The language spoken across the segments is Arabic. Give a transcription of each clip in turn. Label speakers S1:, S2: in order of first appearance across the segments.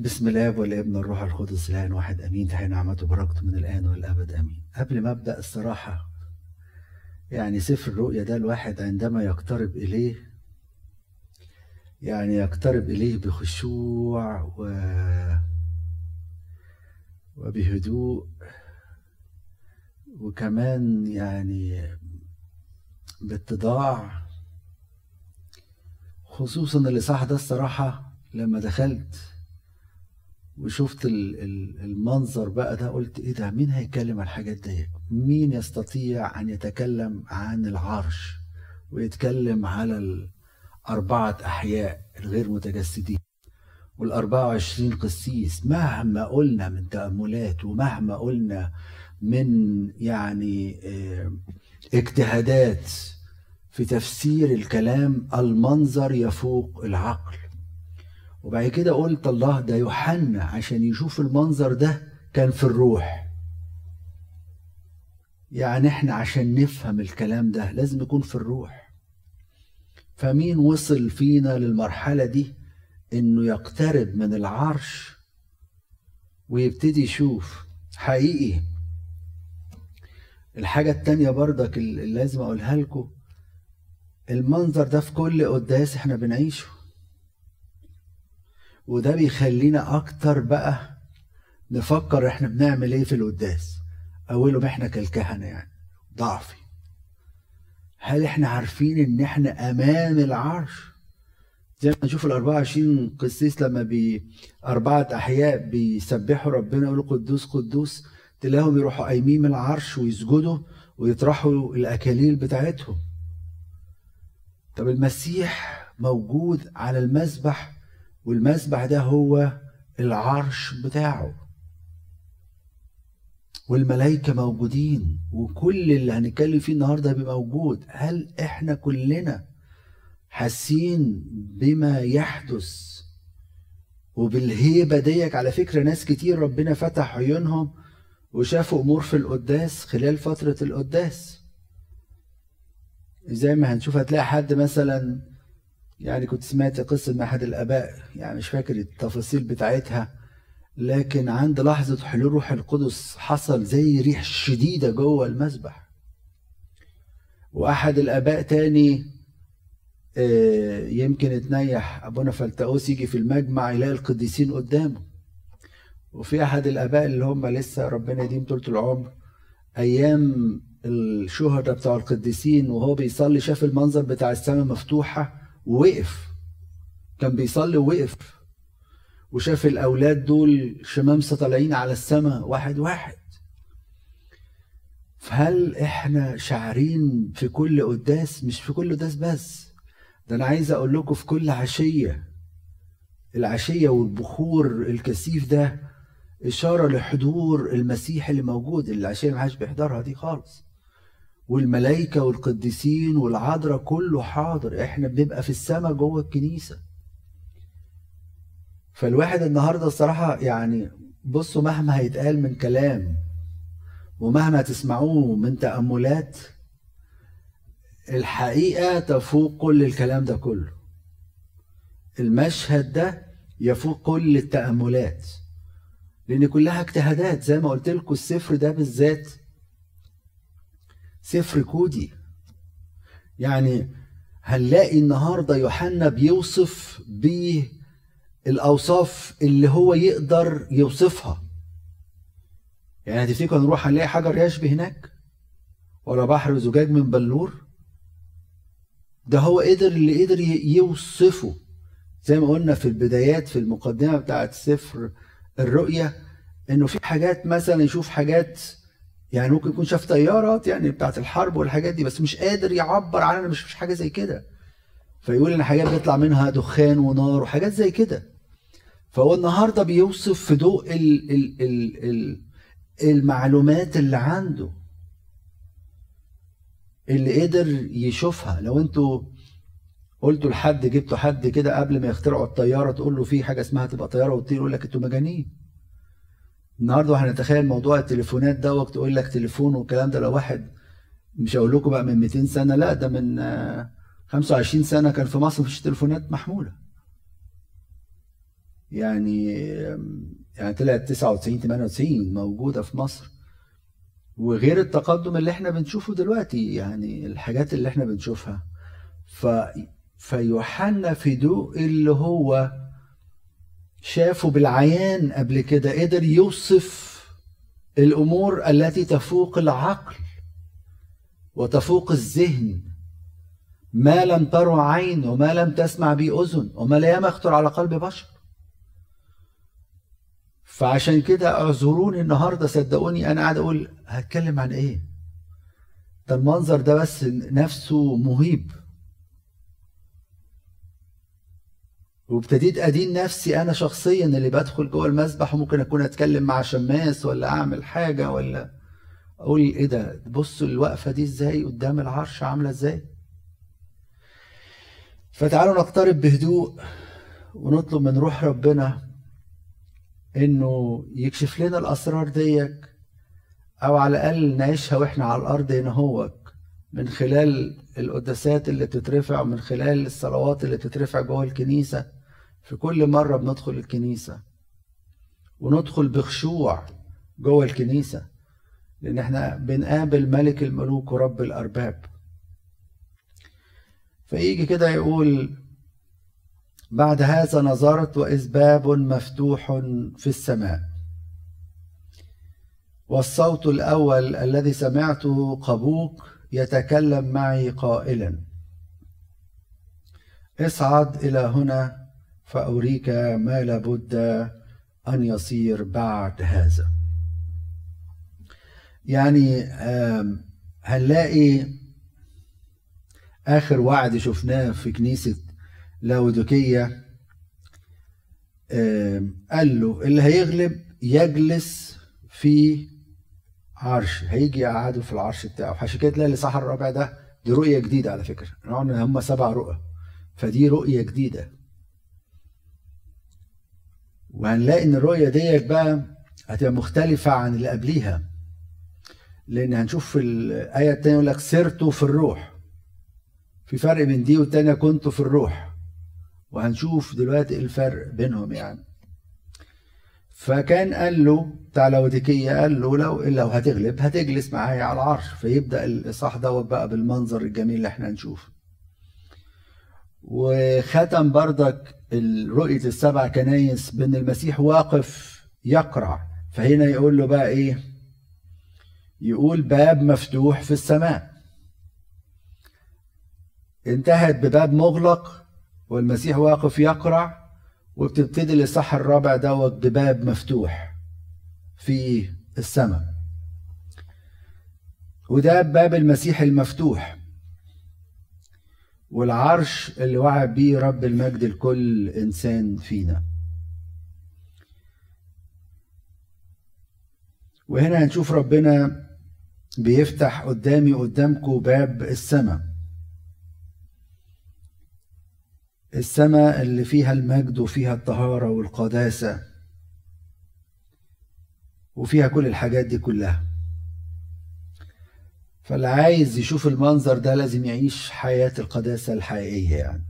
S1: بسم الله والابن الروح القدس الآن واحد أمين. تحيا نعمته وبركته من الآن والأبد أمين. قبل ما أبدأ الصراحة يعني سفر الرؤيا ده الواحد عندما يقترب إليه يعني يقترب إليه بخشوع و وبهدوء وكمان يعني باتضاع خصوصا الاصحاح ده الصراحة لما دخلت وشفت المنظر بقى ده قلت إيه ده؟ مين هيتكلم عن الحاجات دي؟ مين يستطيع أن يتكلم عن العرش ويتكلم على الأربعة أحياء الغير متجسدين والأربعة وعشرين قسيس؟ مهما قلنا من تأملات ومهما قلنا من يعني اجتهادات في تفسير الكلام المنظر يفوق العقل. وبعد كده قلت الله ده يوحنا عشان يشوف المنظر ده كان في الروح. يعني إحنا عشان نفهم الكلام ده لازم يكون في الروح. فمين وصل فينا للمرحلة دي؟ إنه يقترب من العرش ويبتدي يشوف. حقيقي. الحاجة التانية برضك اللي لازم أقولها لكم المنظر ده في كل قداس إحنا بنعيشه. وده بيخلينا أكتر بقى نفكر إحنا بنعمل إيه في القداس. أولهم إحنا كالكهنة يعني ضعفي. هل إحنا عارفين إن إحنا أمام العرش؟ زي ما نشوف ال 24 قسيس لما بي أربعة أحياء بيسبحوا ربنا يقولوا قدوس قدوس. تلاقيهم يروحوا قايمين من العرش ويسجدوا ويطرحوا الأكاليل بتاعتهم. طب المسيح موجود على المسبح والمسبح ده هو العرش بتاعه. والملائكة موجودين وكل اللي هنتكلم فيه النهاردة موجود. هل إحنا كلنا حاسين بما يحدث وبالهيبة ديك؟ على فكرة ناس كتير ربنا فتح عيونهم وشافوا أمور في القداس خلال فترة القداس. زي ما هنشوف هتلاقي حد مثلا يعني كنت سمعت قصة مع أحد الآباء يعني مش فاكر التفاصيل بتاعتها لكن عند لحظة حلول روح القدس حصل زي ريح شديدة جوه المسبح. وأحد الآباء تاني يمكن اتنيح أبونا فلتأوس يجي في المجمع يلاقي القديسين قدامه. وفي أحد الآباء اللي هم لسه ربنا يديم طولة العمر أيام الشهداء بتوع القديسين وهو بيصلي شاف المنظر بتاع السماء مفتوحة ووقف كان بيصلي ووقف. وشاف الأولاد دول شمامسة طالعين على السماء واحد واحد. فهل إحنا شاعرين في كل قداس؟ مش في كل قداس بس. ده أنا عايز أقول لكم في كل عشية. العشية والبخور الكثيف ده إشارة لحضور المسيح اللي موجود. العشية ما حدش بيحضرها دي خالص. والملائكة والقديسين والعذراء كله حاضر. إحنا بنبقى في السماء جوه الكنيسة. فالواحد النهاردة الصراحة يعني بصوا مهما هيتقال من كلام ومهما تسمعوه من تأملات الحقيقة تفوق كل الكلام ده كله. المشهد ده يفوق كل التأملات لأن كلها اجتهادات. زي ما قلت لكم السفر ده بالذات سفر كودي. يعني هنلاقي النهارده يوحنا بيوصف بالاوصاف اللي هو يقدر يوصفها. يعني هتفتكروا نروح هنلاقي حجر يشبه هناك؟ ولا بحر زجاج من بلور؟ ده هو قدر اللي قدر يوصفه. زي ما قلنا في البدايات في المقدمة بتاعت سفر الرؤيا إنه في حاجات مثلا يشوف حاجات يعني ممكن يكون شاف طيارات يعني بتاعت الحرب والحاجات دي بس مش قادر يعبر عنها مش مش حاجة زي كده. فيقول إن حاجات بيطلع منها دخان ونار وحاجات زي كده. فهو النهارده بيوصف في ضوء ال ال ال ال المعلومات اللي عنده اللي قدر يشوفها. لو أنتوا قلتوا لحد جبتوا حد كده قبل ما يخترعوا الطيارة تقول له في حاجة اسمها تبقى طيارة وتطير يقول لك أنتوا مجانين. النهارده هنتخيل موضوع التليفونات دوت تقول لك تليفون والكلام ده لو واحد مش هقول لكم بقى من 200 سنة لا ده من 25 سنة كان في مصر مفيش تليفونات محمولة. يعني يعني طلعت 99 98 موجودة في مصر. وغير التقدم اللي إحنا بنشوفه دلوقتي يعني الحاجات اللي إحنا بنشوفها. ف فيوحنا فيدو اللي هو شافه بالعيان قبل كده قدر يوصف الأمور التي تفوق العقل وتفوق الذهن. ما لم تر عين وما لم تسمع به أذن وما لا يخطر على قلب بشر. فعشان كده اعذروني النهارده صدقوني أنا قاعد أقول هتكلم عن إيه؟ ده المنظر ده بس نفسه مهيب. وابتديت أدين نفسي أنا شخصيا اللي بدخل جوه المسبح وممكن أكون أتكلم مع شماس ولا أعمل حاجة ولا أقول إيه ده؟ بصوا الوقفة دي إزاي؟ قدام العرش عاملة إزاي؟ فتعالوا نقترب بهدوء ونطلب من روح ربنا إنه يكشف لنا الأسرار ديك أو على الأقل نعيشها وإحنا على الأرض هنا هوك من خلال القداسات اللي بتترفع ومن خلال الصلوات اللي بتترفع جوه الكنيسة. في كل مرة بندخل الكنيسة وندخل بخشوع جوه الكنيسة لأن إحنا بنقابل ملك الملوك ورب الأرباب. فيجي كده يقول بعد هذا نظرت وإذ باب مفتوح في السماء. والصوت الأول الذي سمعته قبوق يتكلم معي قائلا اصعد إلى هنا فأريك ما لابد أن يصير بعد هذا. يعني هنلاقي آخر وعد شفناه في كنيسة لاودوكية قال له اللي هيغلب يجلس في عرش هيجي يقعده في العرش بتاعه. عشان كده تلاقي الاصحاح الرابع ده دي رؤية جديدة على فكرة. قلنا هم سبع رؤى فدي رؤية جديدة. وهنلاقي إن الرؤية ديت بقى هتبقى مختلفة عن اللي قبليها. لأن هنشوف في الايه الثانية يقول لك سرت في الروح. في فرق بين دي والتانية كنت في الروح. وهنشوف دلوقتي الفرق بينهم يعني. فكان قال له بتاع لوديكية قال له لو لو هتغلب هتجلس معايا على العرش. فيبدأ الإصحاح دوت بقى بالمنظر الجميل اللي إحنا نشوفه وختم بردك رؤية السبع كنايس بأن المسيح واقف يقرع فهنا يقول له بقى إيه؟ يقول باب مفتوح في السماء. انتهت بباب مغلق والمسيح واقف يقرع وبتبتدي الإصحاح الرابع دوت بباب مفتوح في السماء. وده باب المسيح المفتوح. والعرش اللي وعى بيه رب المجد لكل إنسان فينا. وهنا هنشوف ربنا بيفتح قدامي قدامكم باب السماء. السماء اللي فيها المجد وفيها الطهارة والقداسة وفيها كل الحاجات دي كلها. فاللي عايز يشوف المنظر ده لازم يعيش حياة القداسة الحقيقية يعني.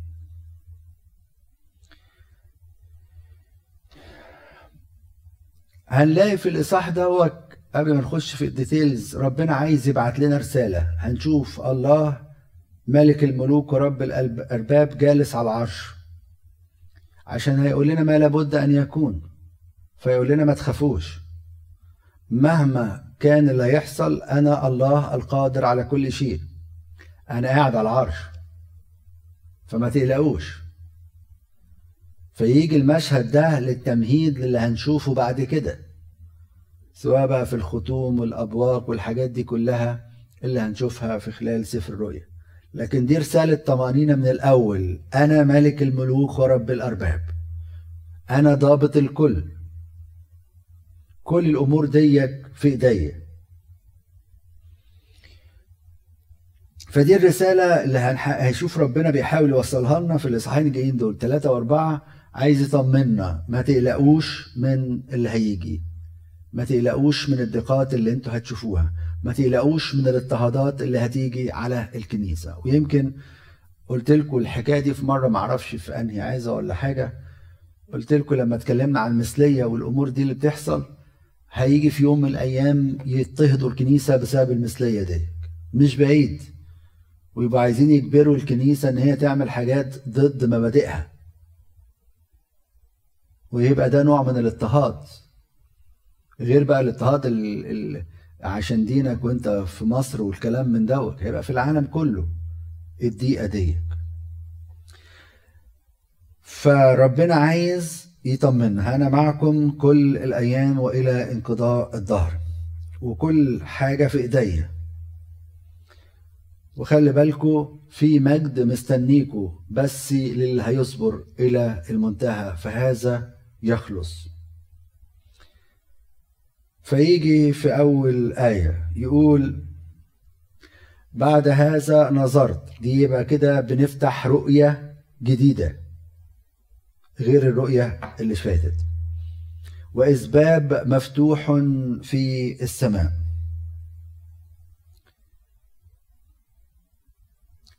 S1: هنلاقي في الإصحاح دوت قبل ما نخش في الديتيلز ربنا عايز يبعت لنا رسالة. هنشوف الله ملك الملوك ورب الأرباب جالس على العرش. عشان هيقول لنا ما لابد أن يكون فيقول لنا ما تخافوش. مهما كان اللي هيحصل أنا الله القادر على كل شيء. أنا قاعد على العرش. فما تقلقوش. فيجي المشهد ده للتمهيد للي هنشوفه بعد كده. سواء بقى في الختوم والأبواق والحاجات دي كلها اللي هنشوفها في خلال سفر الرؤيا. لكن دي رسالة طمأنينة من الأول. أنا ملك الملوك ورب الأرباب. أنا ضابط الكل. كل الأمور ديك في إيديا. فدي الرسالة اللي هنشوف ربنا بيحاول يوصلها لنا في الإصحاحين الجايين دول. ثلاثة وأربعة عايز يطمنا ما تقلقوش من اللي هيجي. ما تقلقوش من الضيقات اللي أنتوا هتشوفوها. ما تقلقوش من الاضطهادات اللي هتيجي على الكنيسة. ويمكن قلت لكم الحكاية دي في مرة معرفش في أنهي عايزة ولا حاجة. قلت لكم لما اتكلمنا عن المثلية والأمور دي اللي بتحصل هيجي في يوم من الأيام يضطهدوا الكنيسة بسبب المثلية دي. مش بعيد. ويبقوا عايزين يجبروا الكنيسة إن هي تعمل حاجات ضد مبادئها. ويبقى ده نوع من الاضطهاد. غير بقى الاضطهاد عشان دينك وأنت في مصر والكلام من دوت. هيبقى في العالم كله الدقيقة ديك فربنا عايز يطمنا أنا معكم كل الأيام وإلى انقضاء الظهر وكل حاجة في إيديا. وخلي بالكم في مجد مستنيكوا بس للي هيصبر إلى المنتهى فهذا يخلص. فيجي في أول آية يقول بعد هذا نظرت. دي يبقى كده بنفتح رؤية جديدة. غير الرؤية اللي فاتت. وإذ باب مفتوح في السماء.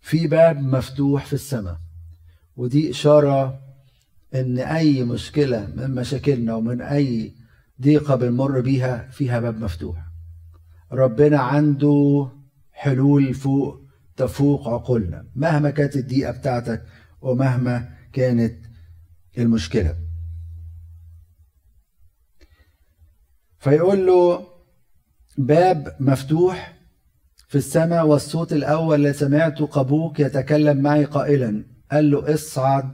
S1: في باب مفتوح في السماء. ودي إشارة إن أي مشكلة من مشاكلنا ومن أي ضيقة بنمر بيها فيها باب مفتوح. ربنا عنده حلول فوق تفوق عقولنا. مهما كانت الضيقة بتاعتك ومهما كانت المشكلة؟ فيقول له باب مفتوح في السماء والصوت الأول اللي سمعته قبوك يتكلم معي قائلا. قال له اصعد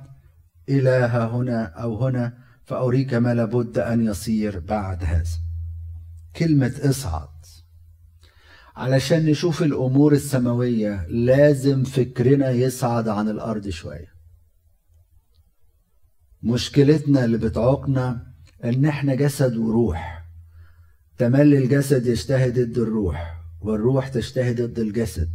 S1: إلى هنا أو هنا فأريك ما لابد أن يصير بعد هذا. كلمة اصعد. علشان نشوف الأمور السماوية لازم فكرنا يصعد عن الأرض شوية. مشكلتنا اللي بتعوقنا ان إحنا جسد وروح. تملي الجسد يشتهي ضد الروح والروح تشتهي ضد الجسد.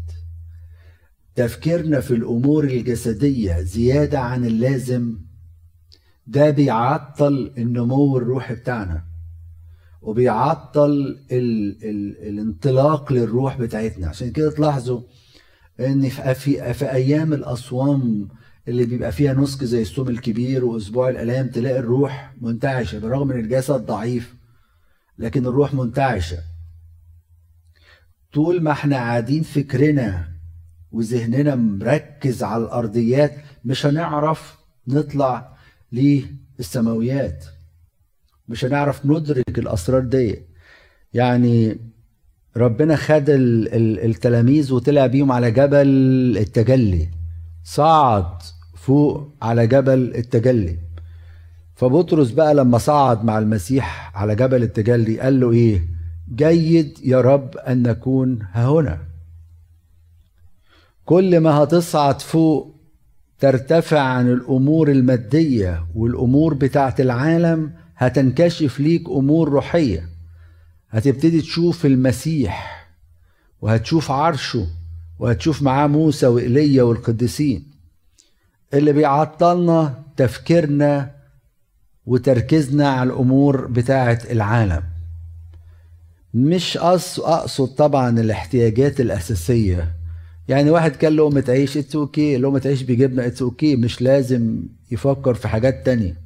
S1: تفكيرنا في الأمور الجسدية زيادة عن اللازم ده بيعطل النمو الروحي بتاعنا وبيعطل ال ال الانطلاق للروح بتاعتنا. عشان كده تلاحظوا إن في, في, في أيام الأصوام اللي بيبقى فيها نسك زي الصوم الكبير وأسبوع الألام تلاقي الروح منتعشة بالرغم إن الجسد ضعيف لكن الروح منتعشة. طول ما إحنا قاعدين فكرنا وذهننا مركز على الأرضيات مش هنعرف نطلع للسماويات. مش هنعرف ندرك الأسرار دي. يعني ربنا خد التلاميذ وطلع بيهم على جبل التجلي. صعد فوق على جبل التجلي. فبطرس بقى لما صعد مع المسيح على جبل التجلي قال له إيه؟ جيد يا رب أن نكون هنا. كل ما هتصعد فوق ترتفع عن الأمور المادية والأمور بتاعت العالم هتنكشف ليك أمور روحية. هتبتدي تشوف المسيح وهتشوف عرشه وهتشوف معاه موسى وإيليا والقديسين اللي بيعطلنا تفكيرنا وتركيزنا على الأمور بتاعة العالم. مش أقصد طبعا الاحتياجات الأساسية. يعني واحد كان لقمة عيش it's okay لقمة عيش بيجيبنا it's okay مش لازم يفكر في حاجات تانية.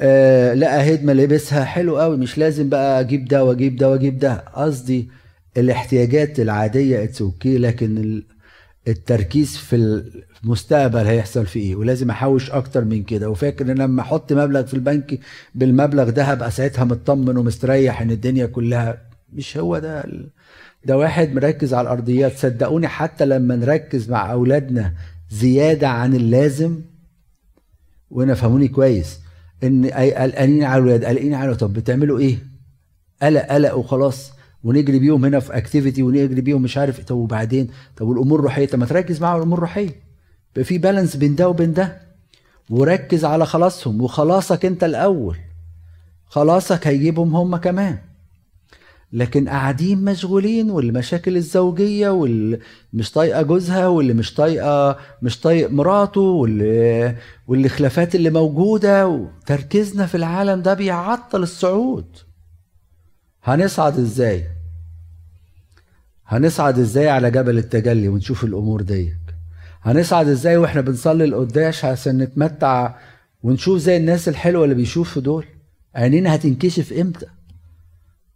S1: آه لقى هدمة لبسها حلو قوي. مش لازم بقى أجيب ده وأجيب ده وأجيب ده. قصدي الاحتياجات العادية it's okay لكن التركيز في المستقبل هيحصل فيه إيه؟ ولازم أحوش أكتر من كده. وفاكر إن لما أحط مبلغ في البنك بالمبلغ ده هبقى ساعتها مطمن ومستريح إن الدنيا كلها مش هو ده ده واحد مركز على الأرضيات. صدقوني حتى لما نركز مع أولادنا زيادة عن اللازم وأنا فهموني كويس إن قلقانين على الولاد قلقانين على طب بتعملوا إيه؟ قلق قلق وخلاص. ونجري بيهم هنا في اكتيفيتي ونجري بيهم مش عارف طب وبعدين؟ طب والأمور الروحية؟ طب ما تركز معاهم الأمور الروحية. يبقى في بالانس بين ده وبين ده. وركز على خلاصهم. وخلاصك أنت الأول. خلاصك هيجيبهم هم كمان. لكن قاعدين مشغولين والمشاكل الزوجية واللي مش طايقة جوزها واللي مش طايقة مش طايق مراته واللي والخلافات اللي موجودة. وتركيزنا في العالم ده بيعطل الصعود. هنصعد إزاي؟ هنصعد إزاي على جبل التجلي ونشوف الأمور دي هنصعد إزاي وإحنا بنصلي القداش عشان نتمتع ونشوف زي الناس الحلوة اللي بيشوفوا دول؟ عينينا هتنكشف إمتى؟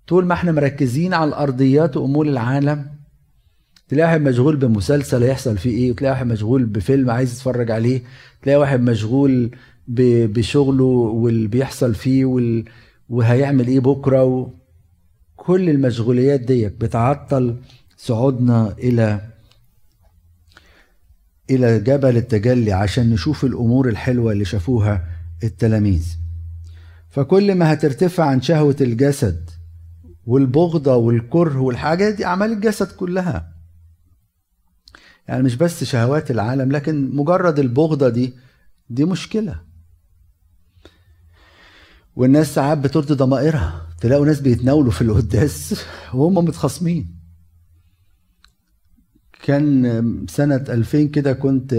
S1: طول ما إحنا مركزين على الأرضيات وأمور العالم تلاقي واحد مشغول بمسلسل هيحصل فيه إيه؟ وتلاقي واحد مشغول بفيلم عايز يتفرج عليه تلاقي واحد مشغول بشغله واللي بيحصل فيه وال... وهيعمل إيه بكرة و... كل المشغوليات دي بتعطل صعودنا إلى إلى جبل التجلي عشان نشوف الأمور الحلوة اللي شافوها التلاميذ. فكل ما هترتفع عن شهوة الجسد والبغضة والكره والحاجات دي أعمال الجسد كلها. يعني مش بس شهوات العالم لكن مجرد البغضة دي دي مشكلة. والناس ساعات بترضي ضمائرها. تلاقوا ناس بيتناولوا في القداس وهم متخاصمين. كان سنة 2000 كده كنت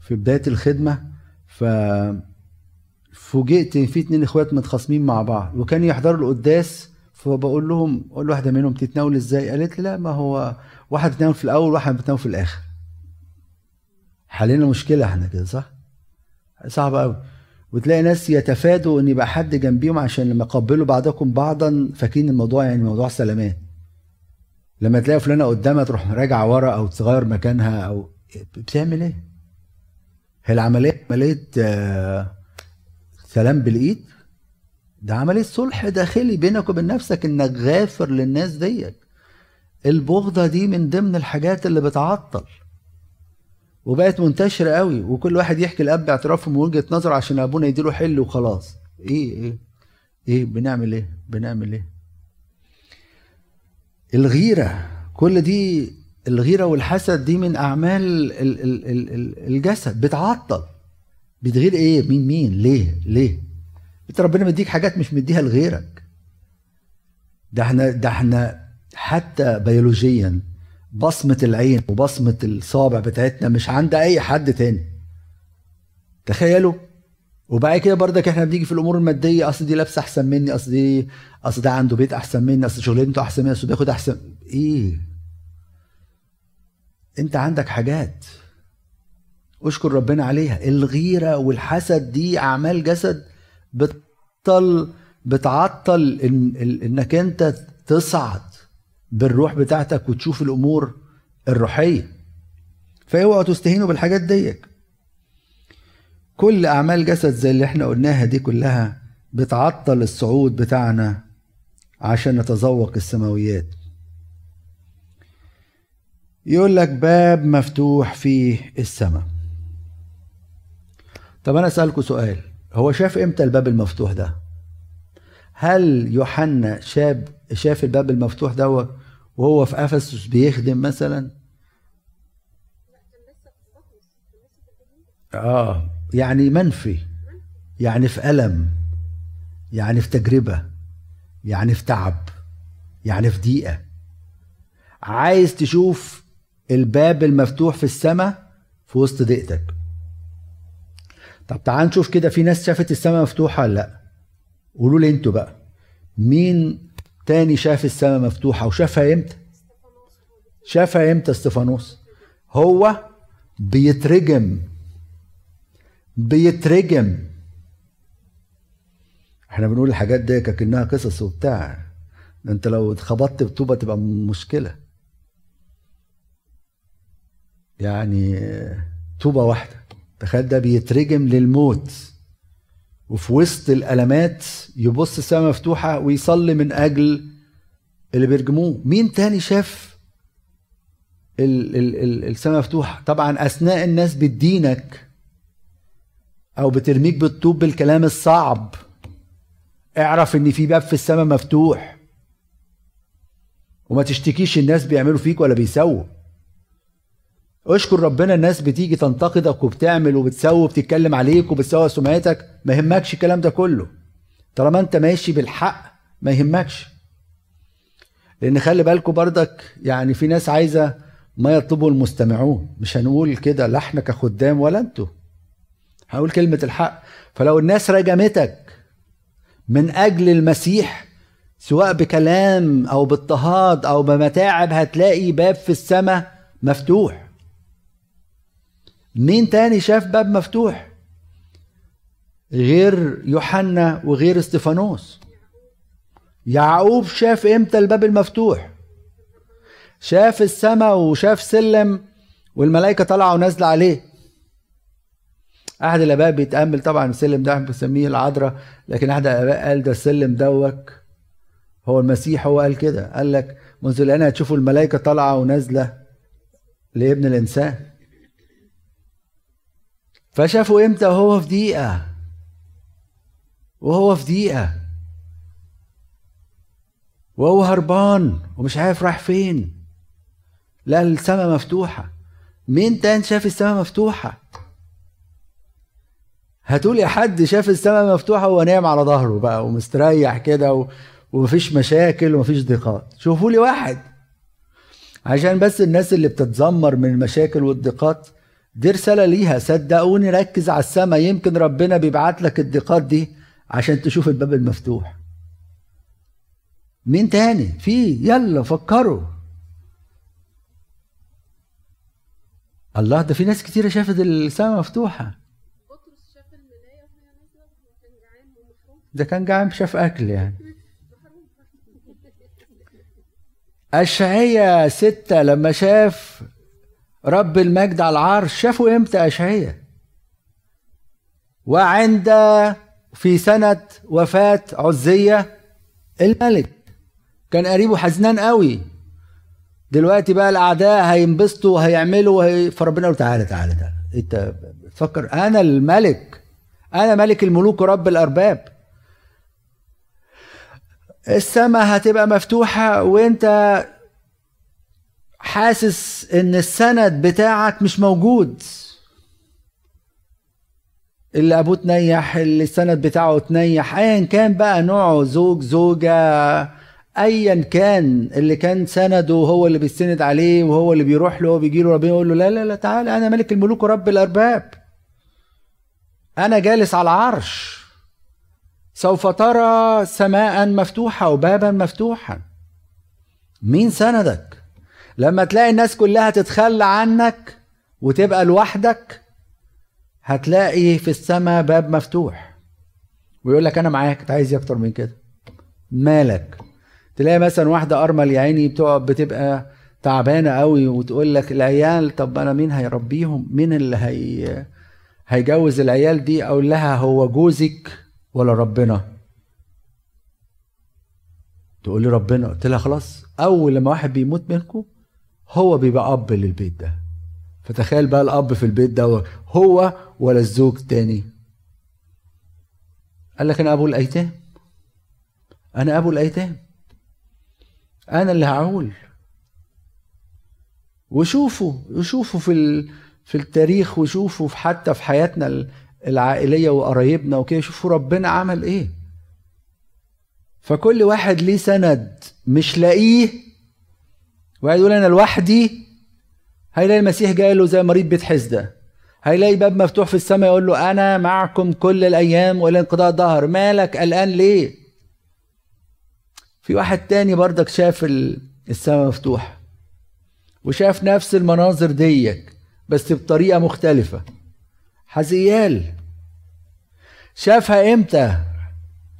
S1: في بداية الخدمة ف فوجئت في اتنين إخوات متخاصمين مع بعض وكانوا يحضروا القداس فبقول لهم أقول واحدة منهم تتناول إزاي؟ قالت لي لا ما هو واحد بيتناول في الأول وواحد بيتناول في الآخر. حلينا مشكلة إحنا كده صح؟ صعب قوي وتلاقي ناس يتفادوا إن يبقى حد جنبيهم عشان لما يقبلوا بعضكم بعضا فاكرين الموضوع يعني موضوع سلامات. لما تلاقي فلانة قدامها تروح راجعة ورا أو تغير مكانها أو بتعمل إيه؟ هي العملية عملية آه سلام بالإيد؟ ده عملية صلح داخلي بينك وبين نفسك إنك غافر للناس ديت البغضة دي من ضمن الحاجات اللي بتعطل. وبقت منتشرة قوي وكل واحد يحكي الأب اعترافه من وجهة نظره عشان أبونا يديله حل وخلاص. إيه إيه إيه بنعمل إيه؟ بنعمل إيه؟ الغيرة. كل دي الغيرة والحسد دي من أعمال الجسد. بتعطل. بتغير إيه؟ مين مين؟ ليه؟ ليه؟ أنت ربنا مديك حاجات مش مديها لغيرك. ده إحنا ده إحنا حتى بيولوجيا بصمة العين وبصمة الصابع بتاعتنا مش عند أي حد تاني. تخيلوا؟ وبعد كده بردك إحنا بنيجي في الأمور المادية أصل دي لابسة أحسن مني أصل دي أصل ده عنده بيت أحسن مني أصل شغلانته أحسن مني أصل بياخد أحسن إيه؟ أنت عندك حاجات أشكر ربنا عليها. الغيرة والحسد دي أعمال جسد بتطل بتعطل إن إنك أنت تصعد. بالروح بتاعتك وتشوف الأمور الروحية. فاوعوا تستهينوا بالحاجات ديك. كل أعمال جسد زي اللي إحنا قلناها دي كلها بتعطل الصعود بتاعنا عشان نتذوق السماويات. يقول لك باب مفتوح فيه السماء. طب أنا اسالكم سؤال هو شاف إمتى الباب المفتوح ده؟ هل يوحنا شاب شاف الباب المفتوح دوت وهو في أفسس بيخدم مثلا؟ آه يعني منفي يعني في ألم يعني في تجربة يعني في تعب يعني في ضيقة. عايز تشوف الباب المفتوح في السماء في وسط ضيقتك. طب تعال نشوف كده في ناس شافت السماء مفتوحة ولا لأ؟ قولوا لي أنتوا بقى مين تاني شاف السماء مفتوحة وشافها إمتى؟ شافها إمتى استفانوس هو بيترجم بيترجم. إحنا بنقول الحاجات دي كأنها قصص وبتاع. أنت لو اتخبطت بطوبة تبقى مشكلة. يعني طوبة واحدة. تخيل ده بيترجم للموت. وفي وسط الألمات يبص السماء مفتوحة ويصلي من أجل اللي بيرجموه. مين تاني شاف السماء مفتوحة؟ طبعا أثناء الناس بتدينك أو بترميك بالطوب بالكلام الصعب. اعرف إن في باب في السماء مفتوح. وما تشتكيش الناس بيعملوا فيك ولا بيسووا. اشكر ربنا الناس بتيجي تنتقدك وبتعمل وبتسوي وبتتكلم عليك وبتسوي سمعتك ما يهمكش الكلام ده كله. طالما انت ماشي بالحق ما يهمكش. لأن خلي بالكم بردك يعني في ناس عايزة ما يطلبه المستمعون. مش هنقول كده لا إحنا كخدام ولا أنتوا. هقول كلمة الحق. فلو الناس رجمتك من أجل المسيح سواء بكلام أو باضطهاد أو بمتاعب هتلاقي باب في السماء مفتوح. مين تاني شاف باب مفتوح؟ غير يوحنا وغير استفانوس يعقوب شاف إمتى الباب المفتوح؟ شاف السماء وشاف سلم والملائكة طالعه ونازله عليه. أحد الأباء بيتأمل طبعا السلم ده بنسميه العذراء لكن أحد الأباء قال ده السلم دوك. هو المسيح هو قال كده قال لك منذ الآن هتشوفوا الملائكة طالعة ونازلة لابن الإنسان. فشافوا إمتى؟ وهو في دقيقة. وهو في دقيقة. وهو هربان ومش عارف راح فين. لا السماء مفتوحة. مين تاني شاف السماء مفتوحة؟ هتقول يا حد شاف السماء مفتوحة وهو نايم على ظهره بقى ومستريح كده و... ومفيش مشاكل ومفيش ضيقات. شوفوا لي واحد. عشان بس الناس اللي بتتذمر من المشاكل والضيقات دي رسالة ليها صدقوني ركز على السماء يمكن ربنا بيبعت لك الضيقات دي عشان تشوف الباب المفتوح. مين تاني؟ في يلا فكروا. الله ده في ناس كتيرة شافت السماء مفتوحة. ده كان جعان شاف أكل يعني. أشعية ستة لما شاف رب المجد على العرش شافوا إمتى أشعية وعند في سنة وفاة عزية الملك. كان قريبه حزنان قوي. دلوقتي بقى الأعداء هينبسطوا هيعملوا وهي... فربنا له تعالى تعالى تعالى. إنت تفكر أنا الملك. أنا ملك الملوك ورب الأرباب. السماء هتبقى مفتوحة وإنت حاسس إن السند بتاعك مش موجود. اللي ابوه تنيح اللي السند بتاعه تنيح. ايا كان بقى نوعه زوج زوجة ايا كان اللي كان سنده هو اللي بيستند عليه وهو اللي بيروح له وبيجي له ربنا يقول له لا لا لا تعالى أنا ملك الملوك ورب الأرباب. أنا جالس على العرش. سوف ترى سماء مفتوحة وبابا مفتوحا. مين سندك؟ لما تلاقي الناس كلها تتخلى عنك وتبقى لوحدك هتلاقي في السماء باب مفتوح. ويقول لك أنا معاك أنت عايز إيه أكتر من كده؟ مالك؟ تلاقي مثلا واحدة أرمل يا عيني بتقعد بتبقى تعبانة قوي وتقول لك العيال طب أنا مين هيربيهم؟ مين اللي هي هيجوز العيال دي؟ أقول لها هو جوزك ولا ربنا؟ تقول لي ربنا. قلت لها خلاص. أول لما واحد بيموت منكم هو بيبقى أب للبيت ده. فتخيل بقى الأب في البيت ده هو ولا الزوج تاني قال لك أنا أبو الأيتام. أنا أبو الأيتام. أنا اللي هعول. وشوفوا وشوفوا في في التاريخ وشوفوا في حتى في حياتنا العائلية وقرايبنا وكده شوفوا ربنا عمل إيه. فكل واحد ليه سند مش لاقيه واحد يقول أنا لوحدي هيلاقي المسيح جاي له زي مريض بيت حسده هيلاقي باب مفتوح في السماء يقول له أنا معكم كل الأيام والى انقضاء ظهر مالك؟ قلقان ليه؟ في واحد تاني برضك شاف السماء مفتوحة وشاف نفس المناظر ديك بس بطريقة مختلفة. حزيال شافها إمتى؟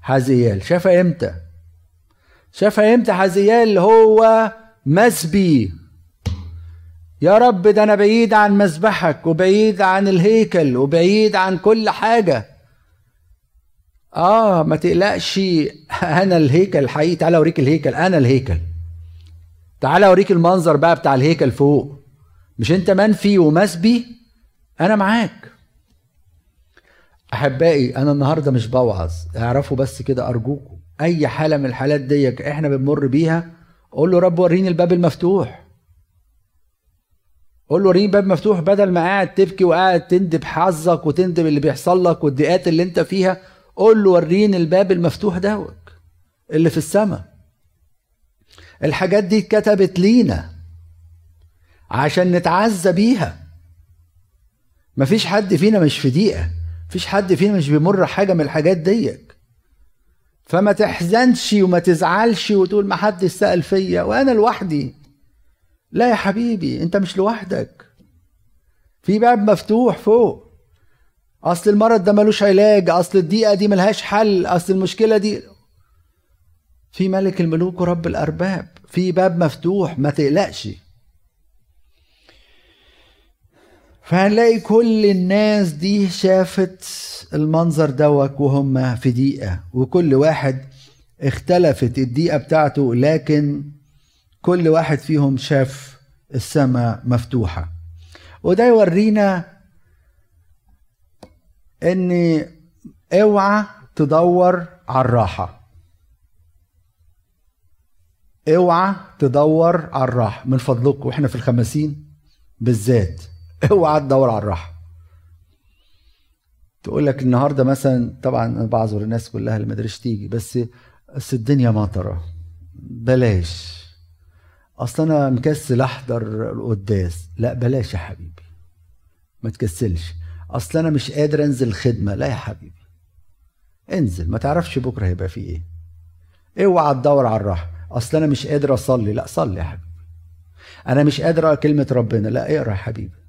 S1: حزيال شافها إمتى؟ شافها إمتى؟ حزيال هو مسبي. يا رب ده أنا بعيد عن مذبحك وبعيد عن الهيكل وبعيد عن كل حاجة. آه ما تقلقش أنا الهيكل حقيقي. تعالى أوريك الهيكل أنا الهيكل. تعالى أوريك المنظر بقى بتاع الهيكل فوق. مش أنت منفي ومسبي؟ أنا معاك. أحبائي أنا النهارده مش بوعظ. اعرفوا بس كده أرجوكم أي حالة من الحالات دي إحنا بنمر بيها قول له رب وريني الباب المفتوح. قول له وريني باب مفتوح بدل ما قاعد تبكي وقاعد تندب حظك وتندب اللي بيحصل لك والضيقات اللي انت فيها قول له وريني الباب المفتوح دوت اللي في السماء الحاجات دي اتكتبت لينا عشان نتعزى بيها. مفيش حد فينا مش في دقيقة مفيش حد فينا مش بيمر حاجة من الحاجات ديك فما تحزنش وما تزعلش وتقول ما حد سأل فيا وأنا لوحدي. لا يا حبيبي أنت مش لوحدك. في باب مفتوح فوق. أصل المرض ده ملوش علاج أصل الضيقة دي ملهاش حل أصل المشكلة دي. في ملك الملوك ورب الأرباب. في باب مفتوح ما تقلقش. فهنلاقي كل الناس دي شافت المنظر دوت وهم في دقيقة وكل واحد اختلفت الدقيقة بتاعته لكن كل واحد فيهم شاف السماء مفتوحة. وده يورينا إن اوعى تدور على الراحة. اوعى تدور على الراحة من فضلكم وإحنا في الخمسين بالذات. اوعى تدور على الراحة. تقول لك النهارده مثلا طبعا أنا بعذر الناس كلها اللي ما قدرتش تيجي بس بس الدنيا مطرة. بلاش. أصل أنا مكسل أحضر القداس. لا بلاش يا حبيبي. ما تكسلش. أصل أنا مش قادر أنزل الخدمة. لا يا حبيبي. انزل. ما تعرفش بكرة هيبقى فيه إيه. اوعى تدور على الراحة. أصل أنا مش قادر أصلي. لا صلي يا حبيبي. أنا مش قادر اقرا كلمة ربنا. لا اقرأ يا حبيبي.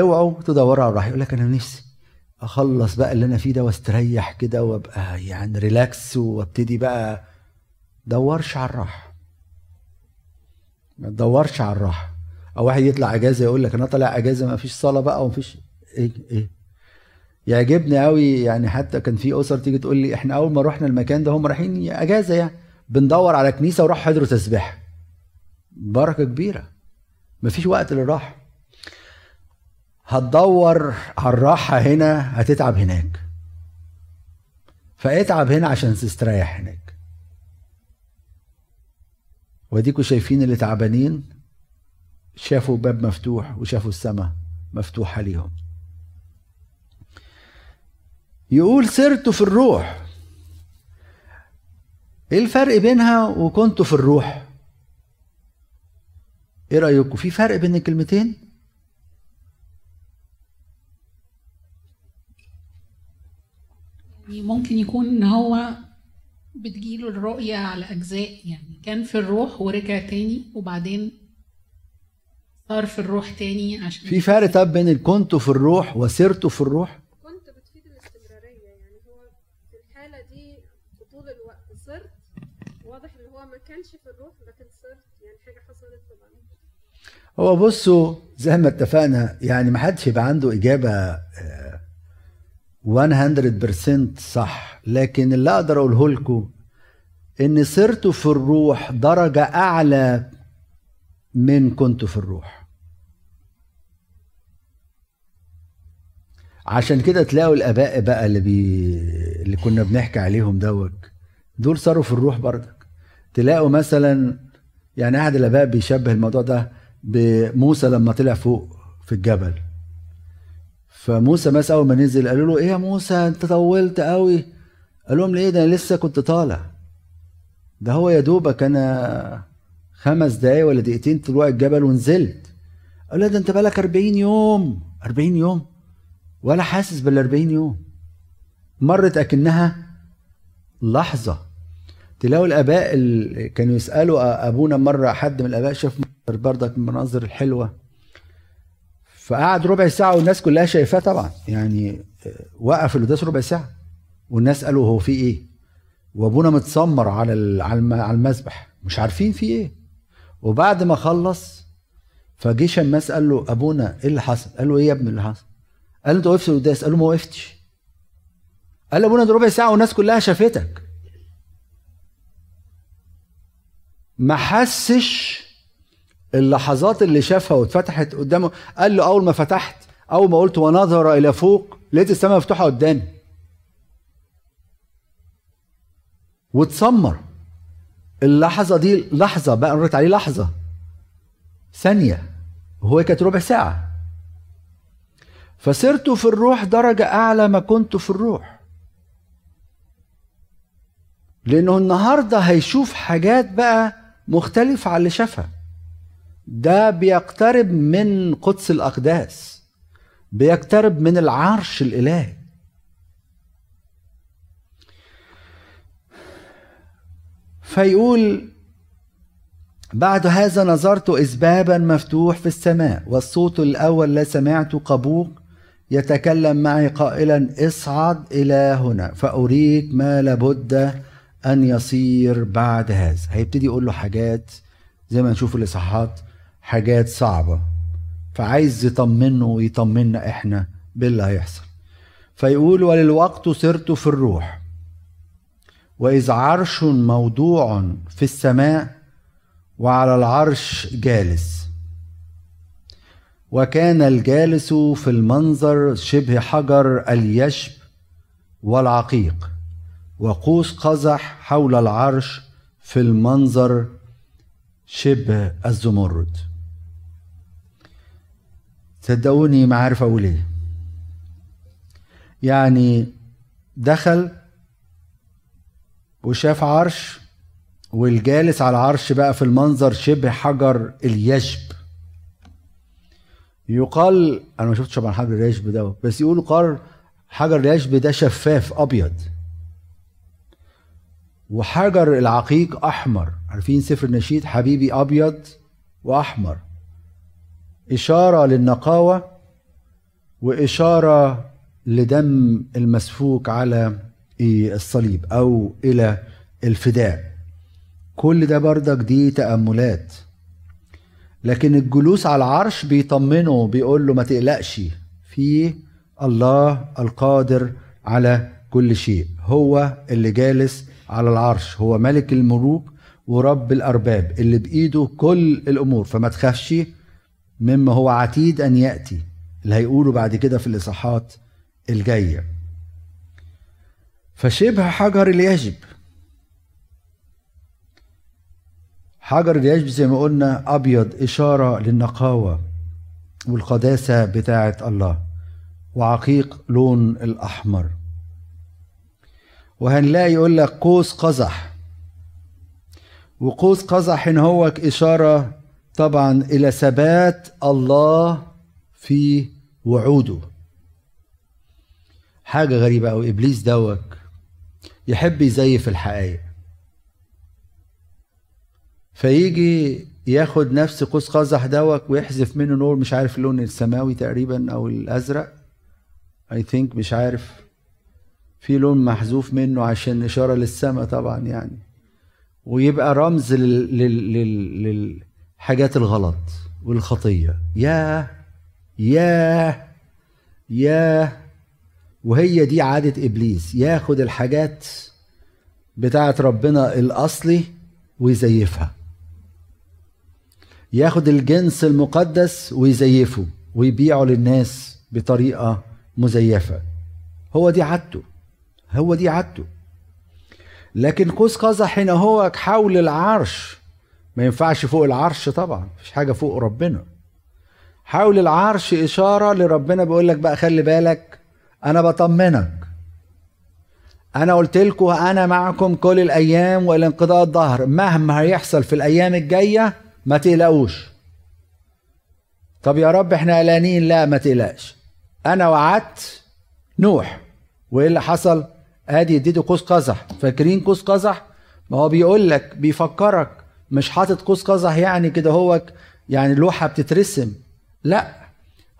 S1: اوعوا تدوروا على الراحة. يقول لك أنا نفسي أخلص بقى اللي أنا فيه ده واستريح كده وأبقى يعني ريلاكس وأبتدي بقى. دورش على الراحة. ما تدورش على الراحة. أو واحد يطلع إجازة يقول لك أنا طالع إجازة ما فيش صلاة بقى وما فيش إيه إيه. يعجبني قوي يعني حتى كان في أسر تيجي تقول لي إحنا أول ما رحنا المكان ده هم رايحين إجازة يعني. بندور على كنيسة وراح حضروا تسبيح بركة كبيرة. مفيش وقت للراحة. هتدور على الراحة هنا هتتعب هناك. فاتعب هنا عشان تستريح هناك. وديكوا شايفين اللي تعبانين؟ شافوا باب مفتوح وشافوا السماء مفتوحة ليهم. يقول سرت في الروح. إيه الفرق بينها وكنت في الروح؟ إيه رأيكم في فرق بين الكلمتين؟
S2: ممكن يكون إن هو بتجيله الرؤية على أجزاء. يعني كان في الروح ورجع تاني وبعدين صار في الروح تاني عشان
S1: في فرق طب بين كنت في الروح وسرت في الروح؟
S3: كنت بتفيد الاستمرارية. يعني هو في الحالة دي طول الوقت صرت. واضح إن هو ما كانش في الروح لكن صرت. يعني حاجة حصلت طبعا.
S1: هو بصوا زي ما اتفقنا يعني ما حدش يبقى عنده إجابة آه 100% صح. لكن اللي أقدر أقوله لكم ان صرت في الروح درجة أعلى من كنت في الروح. عشان كده تلاقوا الآباء بقى اللي بي... اللي كنا بنحكي عليهم دوت دول صاروا في الروح برضك. تلاقوا مثلا يعني أحد الآباء بيشبه الموضوع ده بموسى لما طلع فوق في الجبل. فموسى مثلا أول ما نزل قالوا له إيه يا موسى أنت طولت قوي قال لهم ليه ده؟ أنا لسه كنت طالع. ده هو يا دوبك أنا خمس دقايق ولا دقيقتين طلوع الجبل ونزلت. قال له ده؟ أنت بقالك 40 يوم. 40 يوم؟ ولا حاسس بال 40 يوم. مرت أكنها لحظة. تلاقوا الآباء اللي كانوا يسألوا أبونا مرة حد من الآباء شاف بردك من المناظر الحلوه فقعد ربع ساعة والناس كلها شايفاه طبعا. يعني وقف القداس ربع ساعة. والناس قالوا هو في إيه؟ وأبونا متسمر على على المذبح مش عارفين في إيه. وبعد ما خلص فجه شماس قال له أبونا إيه اللي حصل؟ قال له إيه يا ابني اللي حصل؟ قال له أنت وقفت القداس؟ قال له ما وقفتش. قال له ابونا ده ربع ساعة والناس كلها شافتك. ما حسش اللحظات اللي شافها واتفتحت قدامه قال له أول ما فتحت أول ما قلت ونظر إلى فوق لقيت السماء مفتوحة قدامي. واتسمر. اللحظة دي لحظة بقى قريت عليه لحظة. ثانية وهو كانت ربع ساعة. فصرت في الروح درجة أعلى ما كنت في الروح. لأنه النهارده هيشوف حاجات بقى مختلفة عن اللي شافها. ده بيقترب من قدس الأقداس بيقترب من العرش الإلهي. فيقول بعد هذا نظرت إذ بابا مفتوح في السماء والصوت الأول لا سمعت قبوق يتكلم معي قائلا اصعد إلى هنا فأريك ما لابد أن يصير بعد هذا. هيبتدي يقول له حاجات زي ما نشوف الإصحاحات حاجات صعبة. فعايز يطمنه ويطمنا إحنا باللي هيحصل. فيقول وللوقت سرت في الروح. وإذ عرش موضوع في السماء وعلى العرش جالس. وكان الجالس في المنظر شبه حجر اليشب والعقيق. وقوس قزح حول العرش في المنظر شبه الزمرد. صدقوني ما عارف أقول إيه. يعني دخل وشاف عرش والجالس على العرش بقى في المنظر شبه حجر اليشب. يقال أنا ما شفتش طبعا حجر اليشب ده بس يقولوا قال حجر اليشب ده شفاف أبيض. وحجر العقيق أحمر. عارفين سفر النشيد؟ حبيبي أبيض وأحمر. إشارة للنقاوة وإشارة لدم المسفوك على الصليب أو إلى الفداء. كل ده بردك دي تأملات. لكن الجلوس على العرش بيطمنه بيقول له ما تقلقش في الله القادر على كل شيء. هو اللي جالس على العرش هو ملك الملوك ورب الأرباب اللي بإيده كل الأمور. فما تخافش مما هو عتيد أن يأتي اللي هيقوله بعد كده في الإصحاحات الجاية. فشبه حجر اليجب. حجر اليجب زي ما قلنا أبيض إشارة للنقاوة والقداسة بتاعه الله وعقيق لون الأحمر. وهنلاقي يقول لك قوس قزح. وقوس قزح هنا هو إشارة طبعا إلى ثبات الله في وعوده. حاجة غريبة قوي إبليس دوك يحب يزيف الحقائق. فيجي ياخد نفس قوس قزح دوك ويحذف منه نور مش عارف اللون السماوي تقريبا أو الأزرق. اي ثينك مش عارف. في لون محذوف منه عشان إشارة للسماء طبعا يعني. ويبقى رمز لل... لل... لل... للحاجات الغلط والخطية. يا يا يا وهي دي عادة إبليس ياخد الحاجات بتاعت ربنا الأصلي ويزيفها. ياخد الجنس المقدس ويزيفه ويبيعه للناس بطريقة مزيفة. هو دي عادته هو دي عادته. لكن قوس قزح هنا هو حول العرش ما ينفعش فوق العرش طبعا مفيش حاجة فوق ربنا. حول العرش إشارة لربنا بيقول لك بقى خلي بالك أنا بطمنك. أنا قلت لكم أنا معكم كل الأيام والى انقضاء الظهر مهما هيحصل في الأيام الجاية ما تقلقوش. طب يا رب إحنا قلقانين لا ما تقلقش. أنا وعدت نوح وإيه اللي حصل؟ آدي اديته قوس قزح. فاكرين قوس قزح؟ ما هو بيقول لك بيفكرك مش حاطط قوس قزح يعني كده هو يعني لوحة بتترسم. لا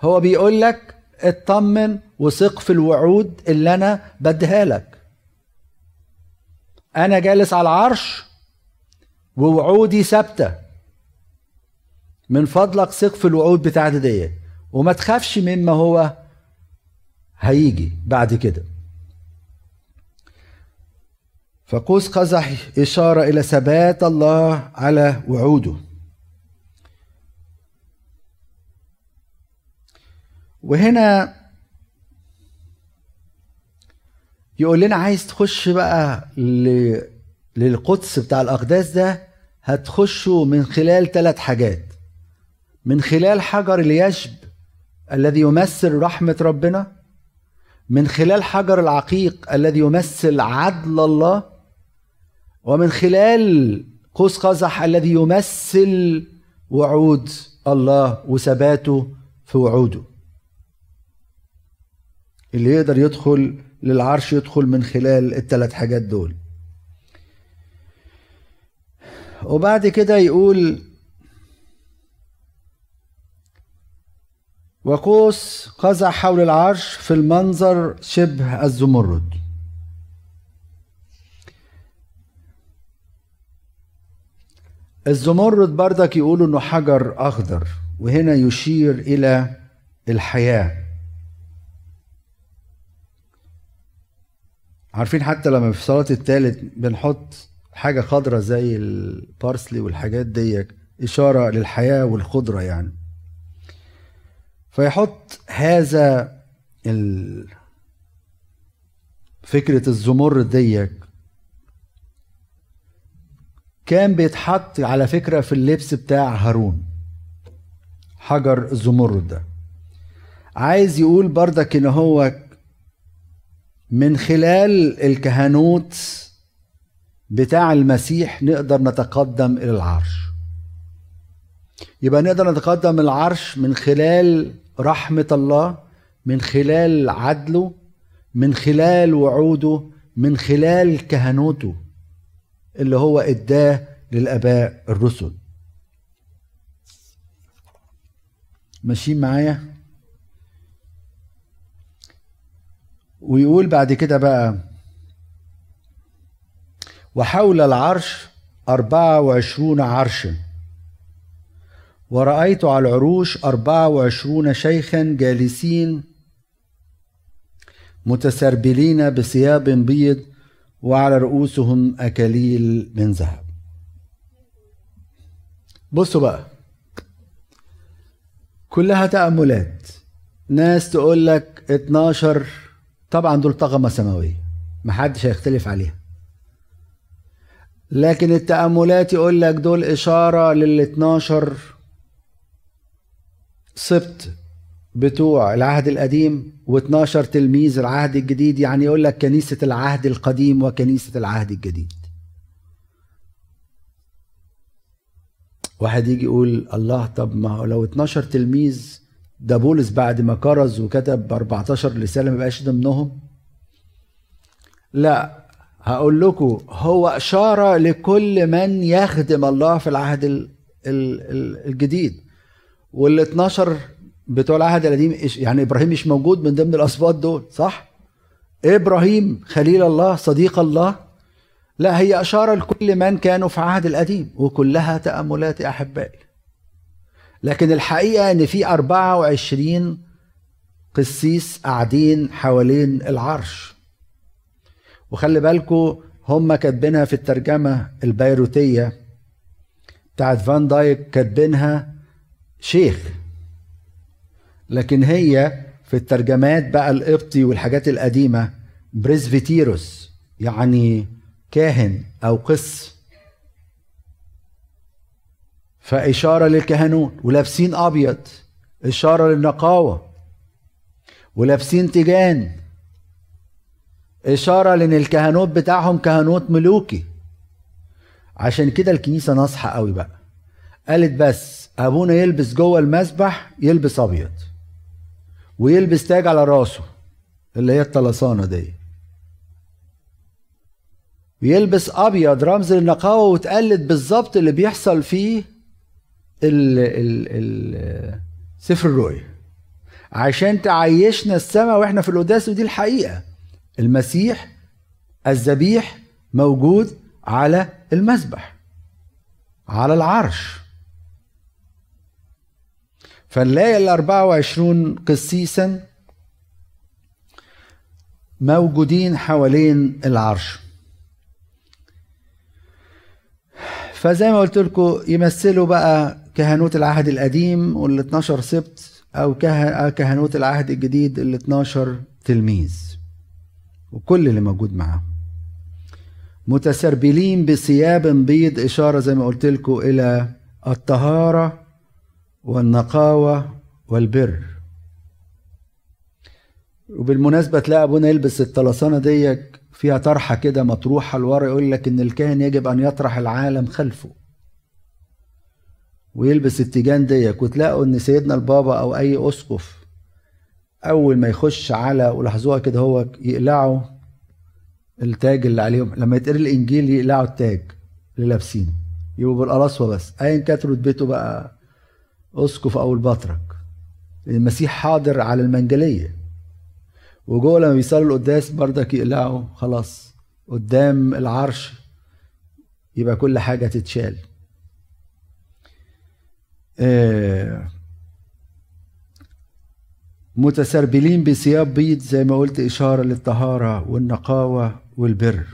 S1: هو بيقول لك اطمن وثق في الوعود اللي أنا بديها لك. أنا جالس على العرش ووعودي ثابتة. من فضلك ثق في الوعود بتاعتي دي وما تخافش مما هو هيجي بعد كده. فقوس قزح إشارة إلى ثبات الله على وعوده. وهنا يقول لنا عايز تخش بقى. للقدس بتاع الأقداس ده هتخشوا من خلال ثلاث حاجات. من خلال حجر اليشب الذي يمثل رحمة ربنا. من خلال حجر العقيق الذي يمثل عدل الله. ومن خلال قوس قزح الذي يمثل وعود الله وثباته في وعوده. اللي يقدر يدخل للعرش يدخل من خلال الثلاث حاجات دول. وبعد كده يقول وقوس قزع حول العرش في المنظر شبه الزمرد. الزمرد بردك يقولوا إنه حجر أخضر وهنا يشير إلى الحياة. عارفين حتى لما في صلاة الثالث بنحط حاجة خضرة زي البارسلي والحاجات دي إشارة للحياة والخضرة يعني. فيحط هذا ال... فكرة الزمرد ديك كان بيتحط على فكرة في اللبس بتاع هارون. حجر الزمرد ده عايز يقول بردك إن هو من خلال الكهنوت بتاع المسيح نقدر نتقدم إلى العرش. يبقى نقدر نتقدم العرش من خلال رحمة الله من خلال عدله من خلال وعوده من خلال كهنوته. اللي هو إداه للآباء الرسل. ماشيين معايا؟ ويقول بعد كده بقى وحول العرش أربعة وعشرون عرشا ورأيت على العروش أربعة وعشرون شيخا جالسين متسربلين بثياب بيض وعلى رؤوسهم أكاليل من ذهب. بصوا بقى. كلها تأملات. ناس تقول لك 12 طبعا دول طغمة سماوية. محدش هيختلف عليها. لكن التأملات يقول لك دول إشارة لل 12 سبت. بتوع العهد القديم و12 تلميذ العهد الجديد يعني يقول لك كنيسة العهد القديم وكنيسة العهد الجديد. واحد يجي يقول الله طب ما هو لو 12 تلميذ ده بولس بعد ما كرز وكتب 14 رسالة ما بقاش ضمنهم؟ لا هقول لكم هو إشارة لكل من يخدم الله في العهد الجديد. وال 12 بتوع العهد القديم يعني إبراهيم مش موجود من ضمن الاسباط دول صح؟ إبراهيم خليل الله صديق الله. لا هي اشاره لكل من كانوا في عهد القديم وكلها تأملات يا أحبائي. لكن الحقيقة إن في 24 قسيس قاعدين حوالين العرش. وخلي بالكم هم كاتبينها في الترجمة البيروتية بتاعت فان دايك كاتبينها شيخ. لكن هي في الترجمات بقى القبطي والحاجات القديمة بريزفيتيروس يعني كاهن أو قس. فإشارة للكهنوت ولابسين أبيض. إشارة للنقاوة. ولابسين تيجان. إشارة لأن الكهنوت بتاعهم كهنوت ملوكي. عشان كده الكنيسة ناصحة قوي بقى. قالت بس أبونا يلبس جوه المسبح يلبس أبيض. ويلبس تاج على راسه اللي هي الطلسانة دي. ويلبس أبيض رمز للنقاوة وتقلد بالظبط اللي بيحصل فيه ال ال ال سفر الرؤيا عشان تعيشنا السماء وإحنا في القداس ودي الحقيقة. المسيح الذبيح موجود على المذبح على العرش. فنلاقي ال 24 قسيسا موجودين حوالين العرش. فزي ما قلت لكم يمثلوا بقى كهنوت العهد القديم وال 12 سبت أو كهنوت العهد الجديد ال 12 تلميذ وكل اللي موجود معاهم. متسربلين بثياب بيض إشارة زي ما قلت لكم إلى الطهارة والنقاوة والبر. وبالمناسبة تلاقي أبونا يلبس الطلسانة دي فيها طرحة كده مطروحة لورا يقول لك إن الكاهن يجب أن يطرح العالم خلفه. ويلبس التيجان ديك وتلاقوا إن سيدنا البابا أو أي أسقف أول ما يخش على ولاحظوها كده هو يقلعوا التاج اللي عليهم لما يتقري الإنجيل يقلعوا التاج اللي لابسينه يبقوا بالقلاصوه بس. ايا كانت رتبته بقى اسقف أو البطرك. المسيح حاضر على المنجلية. وجوه لما بيصلوا القداس بردك يقلعوا خلاص قدام العرش يبقى كل حاجة تتشال. آه، متسربلين بثياب بيض زي ما قلت إشارة للطهارة والنقاوة والبر.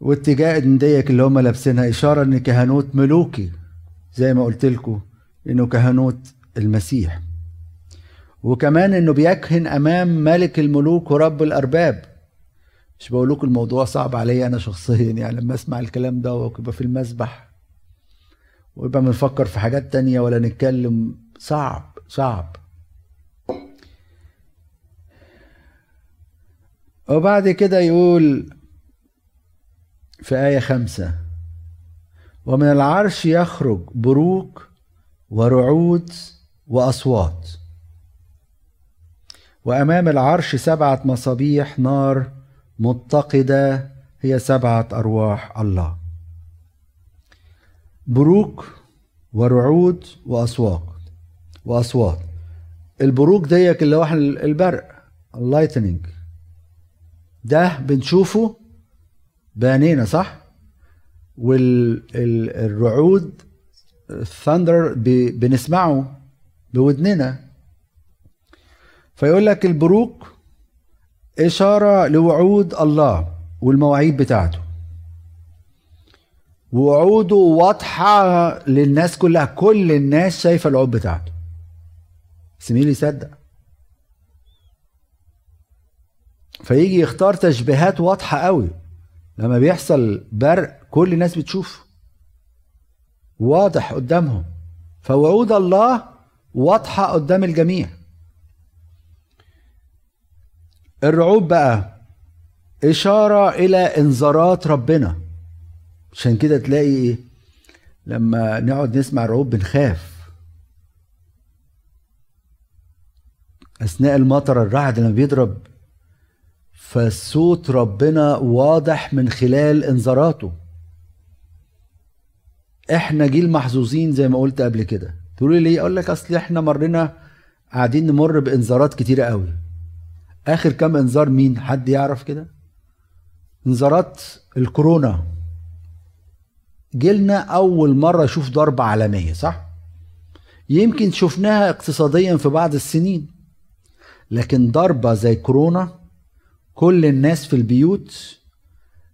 S1: واتجاه ديك اللي هم لابسينها إشارة إن كهنوت ملوكي. زي ما قلت لكم إنه كهنوت المسيح. وكمان إنه بيكهن أمام ملك الملوك ورب الأرباب. مش بقول لكم الموضوع صعب عليا أنا شخصيا يعني لما أسمع الكلام ده وأبقى في المسبح ويبقى بنفكر في حاجات تانية ولا نتكلم صعب صعب. وبعد كده يقول في آية خمسة ومن العرش يخرج بروق ورعود وأصوات. وأمام العرش سبعة مصابيح نار متقدة هي سبعة أرواح الله. بروق ورعود وأصوات وأصوات. البروق ديك اللي هو البرق ال lightning. ده بنشوفه بعينينا صح؟ والرعود ال thunder بنسمعه بودننا. فيقول لك البروق إشارة لوعود الله والمواعيد بتاعته. وعوده واضحة للناس كلها كل الناس شايفة الوعود بتاعته. بس يصدق. فيجي يختار تشبيهات واضحة قوي. لما بيحصل برق كل الناس بتشوف واضح قدامهم. فوعود الله واضحة قدام الجميع. الرعوب بقى إشارة إلى إنذارات ربنا. عشان كده تلاقي إيه؟ لما نقعد نسمع الرعوب بنخاف. أثناء المطر الرعد لما بيضرب فصوت ربنا واضح من خلال انذاراته. إحنا جيل محظوظين زي ما قلت قبل كده. تقول لي ليه؟ أقول لك أصل إحنا مرينا قاعدين نمر بإنذارات كتيرة قوي. آخر كام إنذار مين؟ حد يعرف كده؟ إنذارات الكورونا. جيلنا أول مرة يشوف ضربة عالمية صح؟ يمكن شفناها اقتصاديا في بعض السنين. لكن ضربة زي كورونا كل الناس في البيوت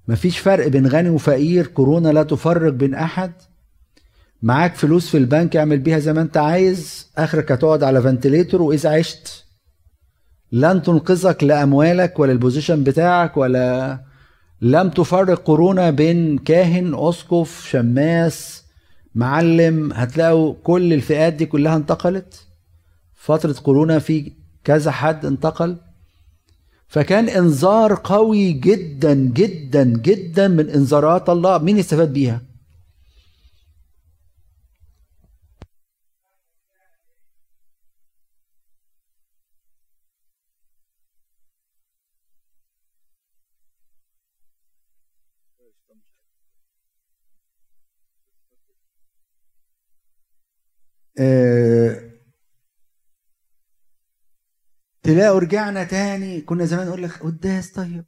S1: مفيش فرق بين غني وفقير كورونا لا تفرق بين أحد. معاك فلوس في البنك اعمل بيها زي ما انت عايز. آخرك هتقعد على فنتليتور وإذا عشت لن تنقذك لا أموالك ولا البوزيشن بتاعك ولا لم تفرق كورونا بين كاهن أسقف شماس معلم. هتلاقوا كل الفئات دي كلها انتقلت. فترة كورونا في كذا حد انتقل. فكان إنذار قوي جدا جدا جدا من إنذارات الله. مين استفاد بيها؟ تلاقوا رجعنا تاني. كنا زمان نقول لك قداس طيب.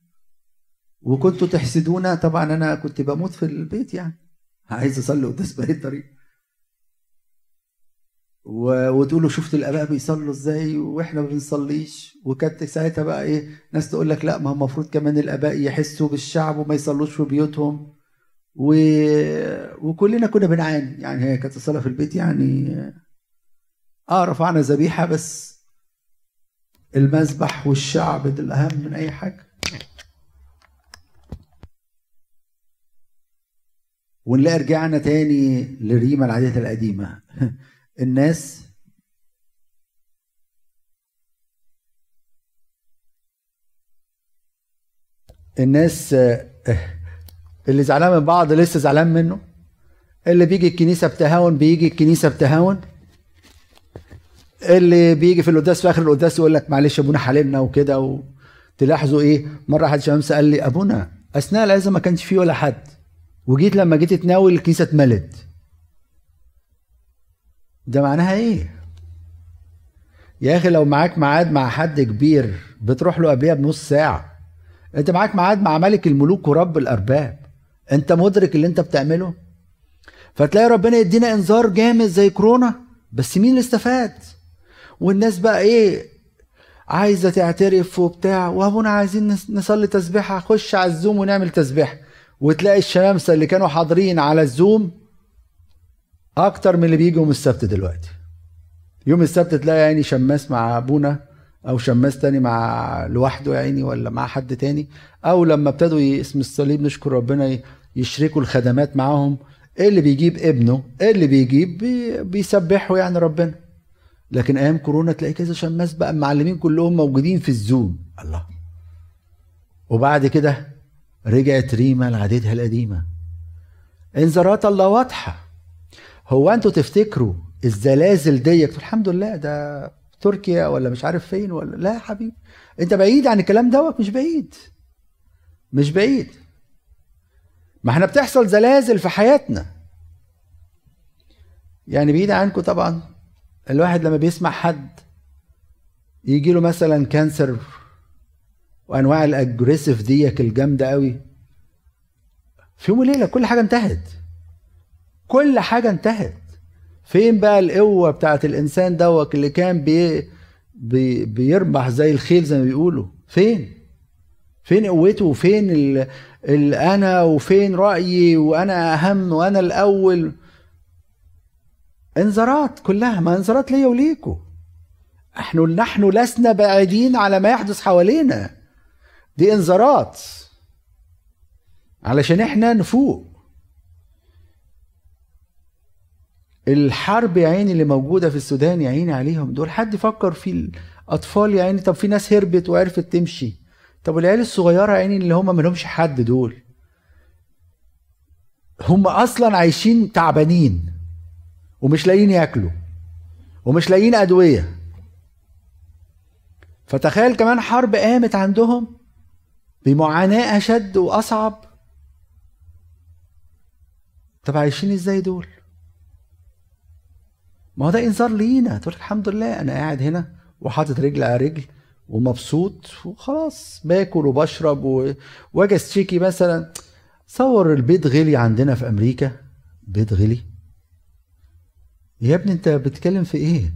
S1: وكنتوا تحسدونا. طبعا أنا كنت بموت في البيت يعني. عايز أصلي قداس بأي طريقة. و... وتقولوا شفت الأباء بيصلوا إزاي وإحنا ما بنصليش. وكانت ساعتها بقى إيه ناس تقول لك لا ما هو المفروض كمان الأباء يحسوا بالشعب وما يصلوش في بيوتهم. و... وكلنا كنا بنعاني. يعني هي كانت الصلاة في البيت يعني آه رفعنا ذبيحة بس. المذبح والشعب ده الأهم من أي حاجة. ونلاقي رجعنا تاني للريمة العادية القديمة. الناس الناس اللي زعلان من بعض لسه زعلان منه. اللي بيجي الكنيسة بتهاون بيجي الكنيسة بتهاون. اللي بيجي في القداس في آخر القداس يقول لك معلش أبونا حالمنا وكده وتلاحظوا إيه؟ مرة حد شمس قال لي أبونا أثناء العزة ما كانش فيه ولا حد وجيت لما جيت تناول الكنيسة اتملت. ده معناها إيه؟ يا أخي لو معاك ميعاد مع حد كبير بتروح له قبلها بنص ساعة أنت معاك ميعاد مع ملك الملوك ورب الأرباب أنت مدرك اللي أنت بتعمله؟ فتلاقي ربنا يدينا إنذار جامد زي كورونا بس مين اللي استفاد؟ والناس بقى إيه عايزة تعترف وبتاع وأبونا عايزين نصلي تسبيحة خش على الزوم ونعمل تسبيحة. وتلاقي الشمامسة اللي كانوا حاضرين على الزوم أكتر من اللي بيجوا يوم السبت دلوقتي. يوم السبت تلاقي يعني شماس مع أبونا أو شماس تاني مع لوحده يا عيني ولا مع حد تاني. أو لما ابتدوا اسم الصليب نشكر ربنا يشركوا الخدمات معاهم إيه اللي بيجيب ابنه؟ إيه اللي بيجيب؟ بي بيسبحوا يعني ربنا. لكن أيام كورونا تلاقي كذا شماس بقى المعلمين كلهم موجودين في الزوم. الله. وبعد كده رجعت ريما لعادتها القديمة. انذارات الله واضحة. هو أنتوا تفتكروا الزلازل ديت؟ الحمد لله. ده تركيا ولا مش عارف فين ولا لا يا حبيبي. أنت بعيد عن الكلام دوت؟ مش بعيد. مش بعيد. ما إحنا بتحصل زلازل في حياتنا. يعني بعيد عنكم طبعا. الواحد لما بيسمع حد يجي له مثلا cancer وأنواع ال aggressive ديك الجامدة قوي في يوم وليلة كل حاجة انتهت. كل حاجة انتهت. فين بقى القوة بتاعت الإنسان دوت اللي كان بي بي بيربح زي الخيل زي ما بيقولوا؟ فين؟ فين قوته؟ وفين ال ال أنا وفين رأيي؟ وأنا أهم؟ وأنا الأول؟ انذارات كلها ما انذارات ليا وليكوا إحنا نحن لسنا بعيدين على ما يحدث حوالينا. دي انذارات. علشان إحنا نفوق. الحرب يا عيني اللي موجودة في السودان يا عيني عليهم. دول حد يفكر في الأطفال يا عيني؟ طب في ناس هربت وعرفت تمشي. طب والعيال الصغيرة يا عيني اللي هم ملهمش حد دول. هم أصلا عايشين تعبانين. ومش لاقيين ياكلوا ومش لاقيين أدوية. فتخيل كمان حرب قامت عندهم بمعاناة أشد وأصعب. طب عايشين إزاي دول؟ ما هو ده إنذار لينا. تقول الحمد لله أنا قاعد هنا وحاطط رجل على رجل ومبسوط وخلاص باكل وبشرب. وأجي اشتكي مثلا. صور البيض غلي عندنا في أمريكا؟ بيض غلي. يا ابني انت بتتكلم في إيه؟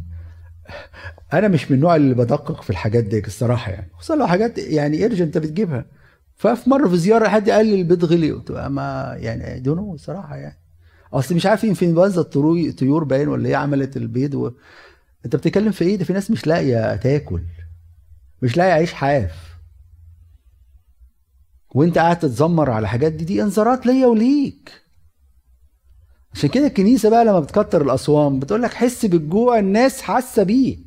S1: أنا مش من النوع اللي بدقق في الحاجات دي الصراحة يعني. خصوصا لو حاجات يعني ارجع انت بتجيبها. ففي مرة في زيارة حد قال لي البيض غلي قلت ما يعني دونو صراحة يعني. أصل مش عارف انفلونزا الطيور طيور باين ولا إيه عملت البيض و... انت بتتكلم في إيه؟ ده في ناس مش لاقية تاكل مش لاقي عيش حاف. وانت قاعد تتذمر على حاجات دي دي انذارات ليا وليك. عشان كده الكنيسة بقى لما بتكتر الأصوام بتقول لك حس بالجوع الناس حاسة بيه.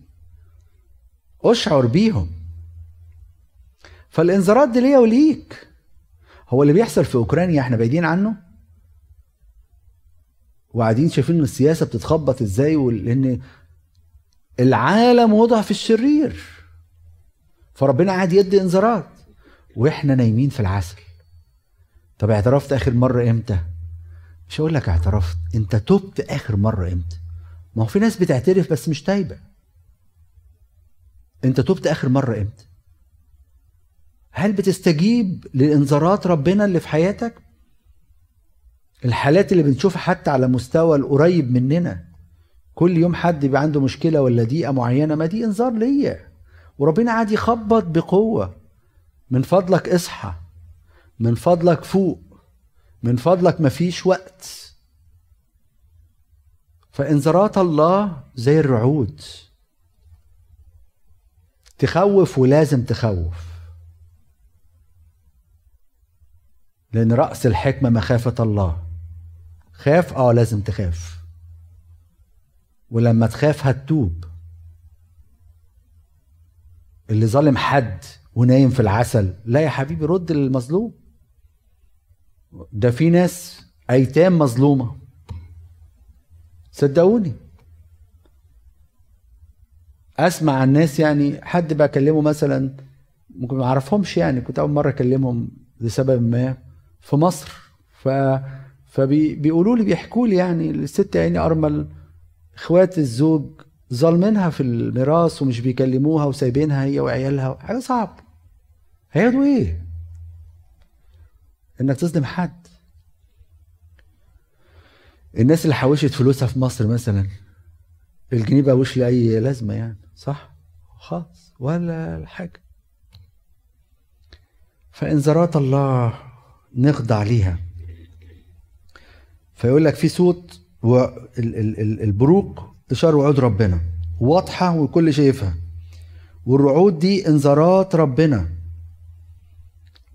S1: أشعر بيهم. فالانذارات دي ليا وليك. هو اللي بيحصل في أوكرانيا إحنا بعيدين عنه؟ وقاعدين شايفين إن السياسة بتتخبط إزاي لأن العالم وضع في الشرير. فربنا قاعد يدي انذارات. وإحنا نايمين في العسل. طب اعترفت آخر مرة إمتى؟ مش هقول لك اعترفت انت تبت آخر مرة إمتى؟ ما هو في ناس بتعترف بس مش تايبة. انت تبت آخر مرة إمتى؟ هل بتستجيب لانذارات ربنا اللي في حياتك؟ الحالات اللي بنشوفها حتى على مستوى القريب مننا. كل يوم حد يبقى عنده مشكلة ولا ضيقة معينة ما دي إنذار ليا. وربنا قاعد يخبط بقوة. من فضلك اصحى. من فضلك فوق. من فضلك مفيش وقت. فانذارات الله زي الرعود. تخوف ولازم تخوف. لأن رأس الحكمة مخافة الله. خاف؟ آه لازم تخاف. ولما تخاف هتتوب. اللي ظالم حد ونايم في العسل. لا يا حبيبي رد للمظلوم ده في ناس أيتام مظلومة. صدقوني. أسمع عن ناس يعني حد بكلمه مثلا ممكن ما أعرفهمش يعني كنت أول مرة أكلمهم لسبب ما في مصر. ف فبيقولوا لي بيحكوا لي يعني الست يعني أرمل إخوات الزوج ظالمينها في الميراث ومش بيكلموها وسايبينها هي وعيالها حاجة صعب هياخدوا إيه؟ إنك تظلم حد. الناس اللي حوشت فلوسها في مصر مثلا الجنيه بقى وش لأي لازمة يعني صح؟ خالص ولا حاجة. فانذارات الله نخضع ليها فيقول لك في صوت والبروق إشارة وعود ربنا. واضحة والكل شايفها. والرعود دي انذارات ربنا.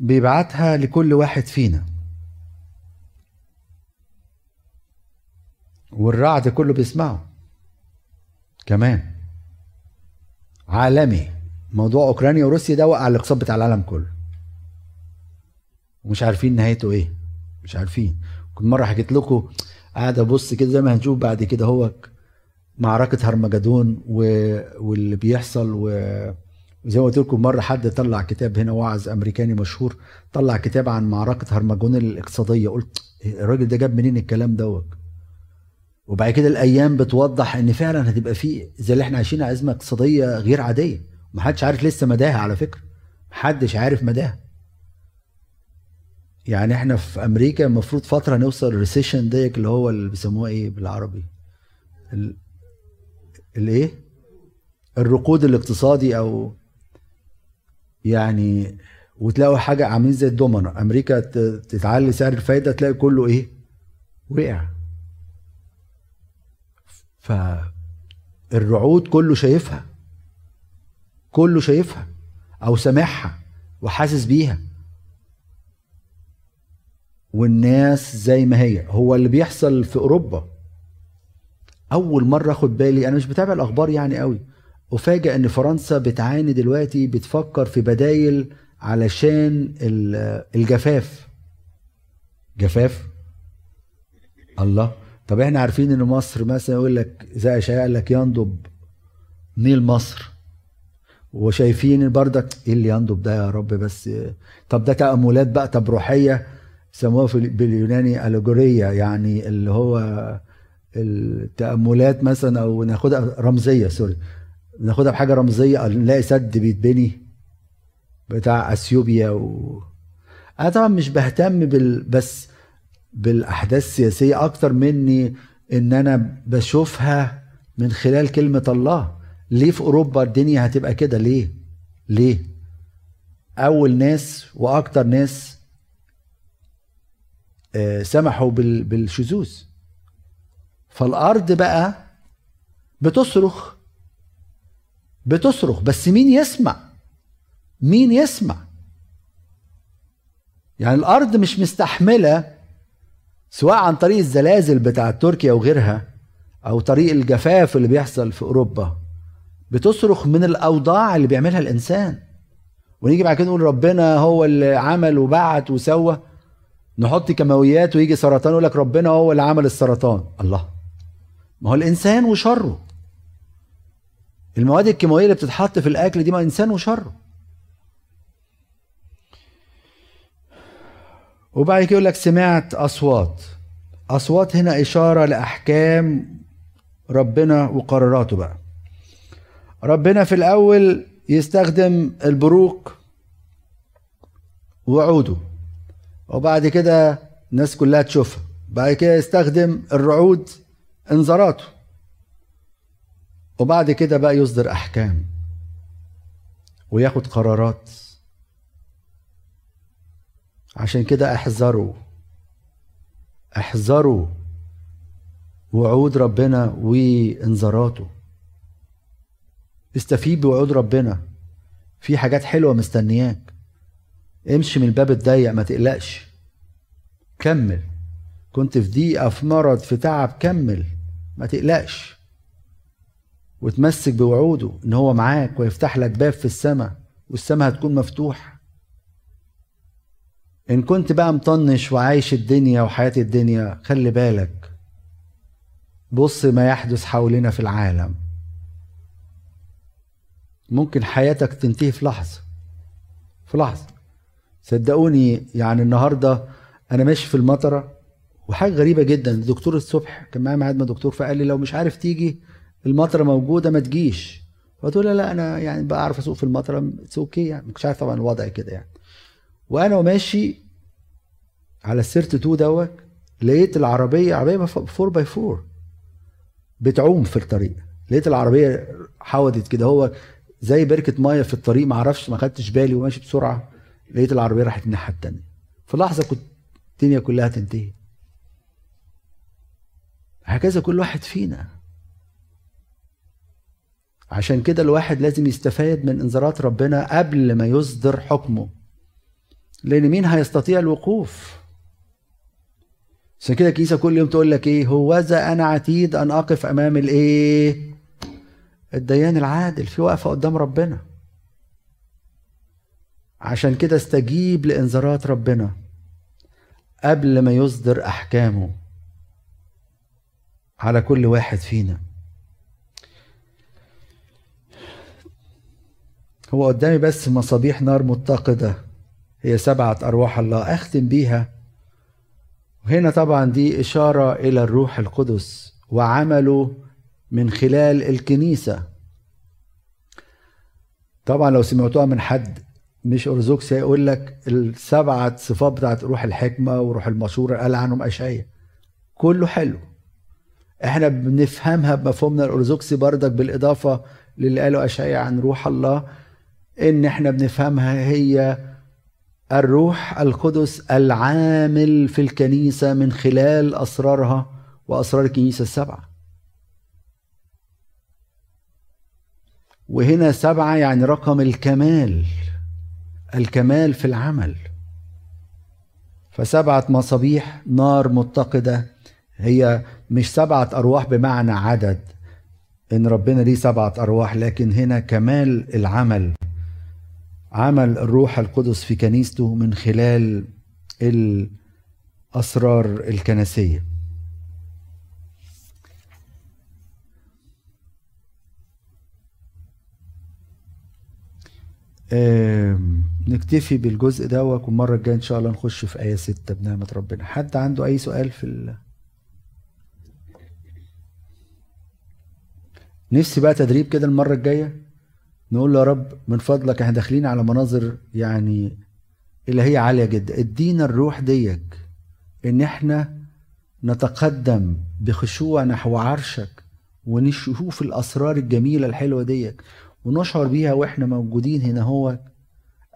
S1: بيبعتها لكل واحد فينا. والرعد كله بيسمعه. كمان عالمي. موضوع أوكرانيا وروسيا ده وقع الاقتصاد بتاع العالم كله. ومش عارفين نهايته إيه. مش عارفين. كنت مرة حكيت لكم قاعد أبص كده زي ما هنشوف بعد كده هو معركة هرمجدون و... واللي بيحصل و... وزي ما قلت لكم مرة حد طلع كتاب هنا واعظ أمريكاني مشهور طلع كتاب عن معركة هرمجدون الاقتصادية. قلت الراجل ده جاب منين الكلام دوت؟ وبعد كده الأيام بتوضح إن فعلا هتبقى في زي اللي إحنا عايشين ازمه اقتصادية غير عادية. محدش عارف لسه مداها على فكرة. محدش عارف مداها. يعني إحنا في أمريكا المفروض فترة نوصل الريسيشن ديك اللي هو اللي بيسموها إيه بالعربي؟ الايه الركود الاقتصادي أو يعني وتلاقوا حاجة عاملين زي الدومنه أمريكا تتعلي سعر الفايدة تلاقي كله إيه؟ وقع. فالرعود كله شايفها. كله شايفها أو سامعها وحاسس بيها. والناس زي ما هي. هو اللي بيحصل في أوروبا. أول مرة أخد بالي أنا مش بتابع الأخبار يعني قوي افاجئ إن فرنسا بتعاني دلوقتي بتفكر في بدايل علشان الجفاف. جفاف؟ الله. طب إحنا عارفين إن مصر مثلا يقول لك زي اشعياء لك ينضب نيل مصر. وشايفين بردك إيه اللي ينضب ده يا رب؟ بس طب ده تأملات بقى طب روحية سموها باليوناني ال θεωρία يعني اللي هو التأملات مثلا أو ناخدها رمزية sorry. ناخدها بحاجة رمزية نلاقي سد بيتبني بتاع أثيوبيا و أنا طبعا مش بهتم بال بس بالأحداث السياسية أكتر مني إن أنا بشوفها من خلال كلمة الله. ليه في أوروبا الدنيا هتبقى كده؟ ليه؟ ليه؟ أول ناس وأكتر ناس آه، سمحوا بالشذوذ. فالأرض بقى بتصرخ. بتصرخ بس مين يسمع؟ مين يسمع؟ يعني الأرض مش مستحملة سواء عن طريق الزلازل بتاعه تركيا وغيرها أو طريق الجفاف اللي بيحصل في أوروبا. بتصرخ من الأوضاع اللي بيعملها الإنسان. ونيجي بعد كده نقول ربنا هو اللي عمل وبعت وسوى. نحط كيماويات ويجي سرطان يقول لك ربنا هو اللي عمل السرطان. الله. ما هو الإنسان وشره. المواد الكيماوية اللي بتتحط في الأكل دي ما إنسان وشره. وبعد كده يقول لك سمعت أصوات. أصوات هنا إشارة لأحكام ربنا وقراراته بقى. ربنا في الأول يستخدم البروق وعوده. وبعد كده الناس كلها تشوفها. بعد كده يستخدم الرعود انذاراته. وبعد كده بقى يصدر أحكام وياخد قرارات. عشان كده احذروا احذروا وعود ربنا وانذاراته. استفيد بوعود ربنا في حاجات حلوة مستنياك. امشي من الباب الضيق ما تقلقش. كمل. كنت في ضيقه في مرض في تعب كمل. ما تقلقش. وتمسك بوعوده إن هو معاك ويفتح لك باب في السماء والسماء هتكون مفتوحة. إن كنت بقى مطنش وعايش الدنيا وحياة الدنيا خلي بالك. بص ما يحدث حولنا في العالم. ممكن حياتك تنتهي في لحظة. في لحظة. صدقوني يعني النهاردة أنا ماشي في المطرة وحاجة غريبة جدا. الدكتور الصبح كان معايا ميعاد مع دكتور فقال لي لو مش عارف تيجي المطرة موجودة ما تجيش. له لا أنا يعني بعرف أسوق في المطرة it's okay يعني. كنتش عارف طبعا الوضع كده يعني. وأنا وماشي على السيرت 2 دوت لقيت العربية عربية 4 by 4 بتعوم في الطريق. لقيت العربية حودت كده. هو زي بركة مية في الطريق ما أعرفش ما خدتش بالي وماشي بسرعة. لقيت العربية راحت الناحية التانية. في لحظة كنت الدنيا كلها تنتهي. هكذا كل واحد فينا. عشان كده الواحد لازم يستفاد من انذارات ربنا قبل ما يصدر حكمه. لأن مين هيستطيع الوقوف؟ عشان كده الكنيسة كل يوم تقول لك إيه؟ هوذا أنا عتيد أن أقف أمام الإيه؟ الديان العادل في وقفة قدام ربنا. عشان كده استجيب لإنذارات ربنا قبل ما يصدر أحكامه على كل واحد فينا. هو قدامي بس مصابيح نار متقدة. هي سبعة أرواح الله. أختم بيها. وهنا طبعا دي إشارة إلى الروح القدس وعمله من خلال الكنيسة. طبعا لو سمعتوها من حد مش أرثوذكسي هيقول لك السبعة صفات بتاعت روح الحكمة وروح المشورة قال عنهم أشعية. كله حلو. إحنا بنفهمها بمفهومنا الأرثوذكسي بردك بالإضافة للي قاله أشعية عن روح الله. إن إحنا بنفهمها هي الروح القدس العامل في الكنيسة من خلال أسرارها وأسرار الكنيسة السبعة. وهنا سبعة يعني رقم الكمال الكمال في العمل. فسبعة مصابيح نار متقدة هي مش سبعة أرواح بمعنى عدد إن ربنا ليه سبعة أرواح لكن هنا كمال العمل. عمل الروح القدس في كنيسته من خلال الأسرار الكنسية. نكتفي بالجزء ده والمرة الجاية إن شاء الله نخش في آية ستة بنعمة ربنا. حد عنده أي سؤال في ال... نفسي بقى تدريب كده المرة الجاية؟ نقول له يا رب من فضلك إحنا داخلين على مناظر يعني اللي هي عالية جدا. ادينا الروح ديك ان إحنا نتقدم بخشوع نحو عرشك ونشوف الأسرار الجميلة الحلوة ديك ونشعر بيها وإحنا موجودين هنا هو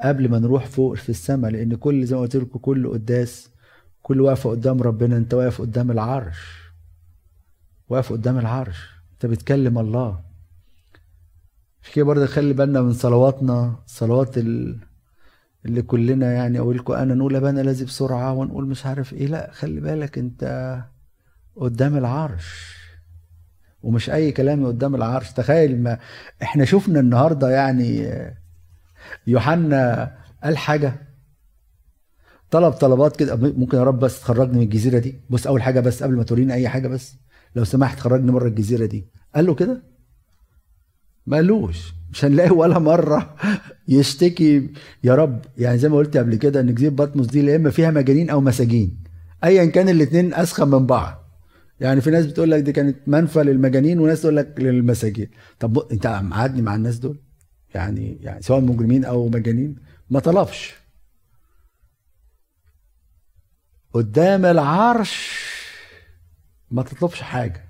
S1: قبل ما نروح فوق في السماء لأن كل زي ما قلت لكم كل قداس. كل واقف قدام ربنا أنت واقف قدام العرش. واقف قدام العرش. أنت بتكلم الله. في كده برضه خلي بالنا من صلواتنا صلوات اللي كلنا يعني أقول لكم أنا نقول ابانا الذي بسرعة ونقول مش عارف إيه. لا خلي بالك أنت قدام العرش. ومش أي كلام قدام العرش. تخيل ما إحنا شفنا النهارده يعني يوحنا قال حاجة. طلب طلبات كده. ممكن يا رب بس تخرجني من الجزيرة دي. بص أول حاجة بس قبل ما توريني أي حاجة بس. لو سمحت خرجني بره الجزيرة دي. قال له كده؟ ما قالوش مش هنلاقي ولا مرة يشتكي يا رب. يعني زي ما قلت قبل كده إن جزيرة بطمس دي يا إما فيها مجانين أو مساجين. ايا كان الاثنين أسخن من بعض. يعني في ناس بتقول لك دي كانت منفى للمجانين وناس تقول لك للمساجين. طب أنت معادني مع الناس دول؟ يعني يعني سواء مجرمين أو مجانين. ما طلبش. قدام العرش ما تطلبش حاجة.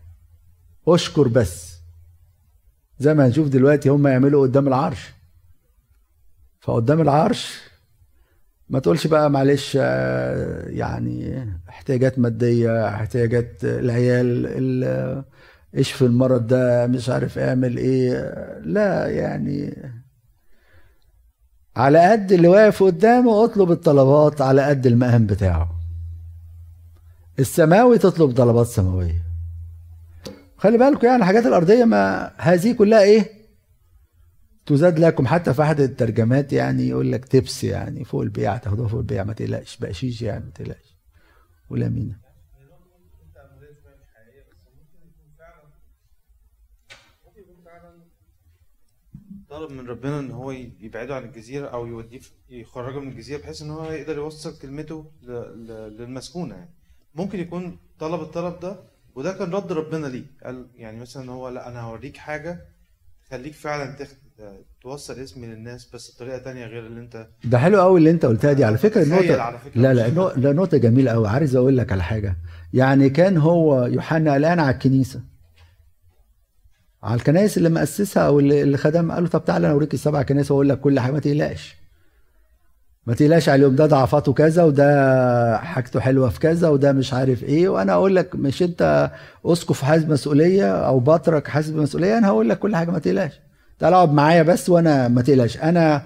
S1: أشكر بس. زي ما هنشوف دلوقتي هم يعملوا قدام العرش. فقدام العرش ما تقولش بقى معلش يعني احتياجات مادية احتياجات العيال اشفي المرض ده مش عارف اعمل إيه. لا يعني على قد اللي واقف قدامه اطلب الطلبات على قد المقام بتاعه. السماوي تطلب طلبات سماوية. خلي بالكم يعني الحاجات الأرضية ما هذه كلها إيه؟ تزاد لكم. حتى في أحد الترجمات يعني يقول لك تبس يعني فوق البيع تاخدوها فوق البيع ما تقلقش بقشيش يعني ما تقلقش. ولا مين
S4: طلب من ربنا إن هو يبعده عن الجزيرة أو يوديه يخرجه من الجزيرة بحيث إن هو يقدر يوصل كلمته للمسكونة يعني. ممكن يكون طلب الطلب ده وده كان رد ربنا ليه قال يعني مثلا هو لا أنا هوريك حاجة تخليك فعلا تخ... توصل اسمي للناس بس بطريقة تانية غير اللي أنت
S1: ده حلو قوي اللي أنت قلتها دي. على
S4: فكرة
S1: النقطة
S4: على فكرة.
S1: لا لا لا نقطة جميلة قوي. عايز أقول لك على حاجة. يعني كان هو يوحنا قلقان على الكنيسة. على الكنائس اللي مؤسسها أو اللي اللي خدمها قال له طب تعالى أنا أوريك السبع كنائس وأقول لك كل حاجة. ما تقلقش. ما تقلقش عليهم ده ضعفاته كذا وده حاجته حلوة في كذا وده مش عارف إيه. وأنا أقول لك مش أنت أسقف حاسب مسؤولية أو بطرك حاسب مسؤولية أنا هقول لك كل حاجة ما تقلقش. تعالى أقعد معايا بس وأنا ما تقلقش. أنا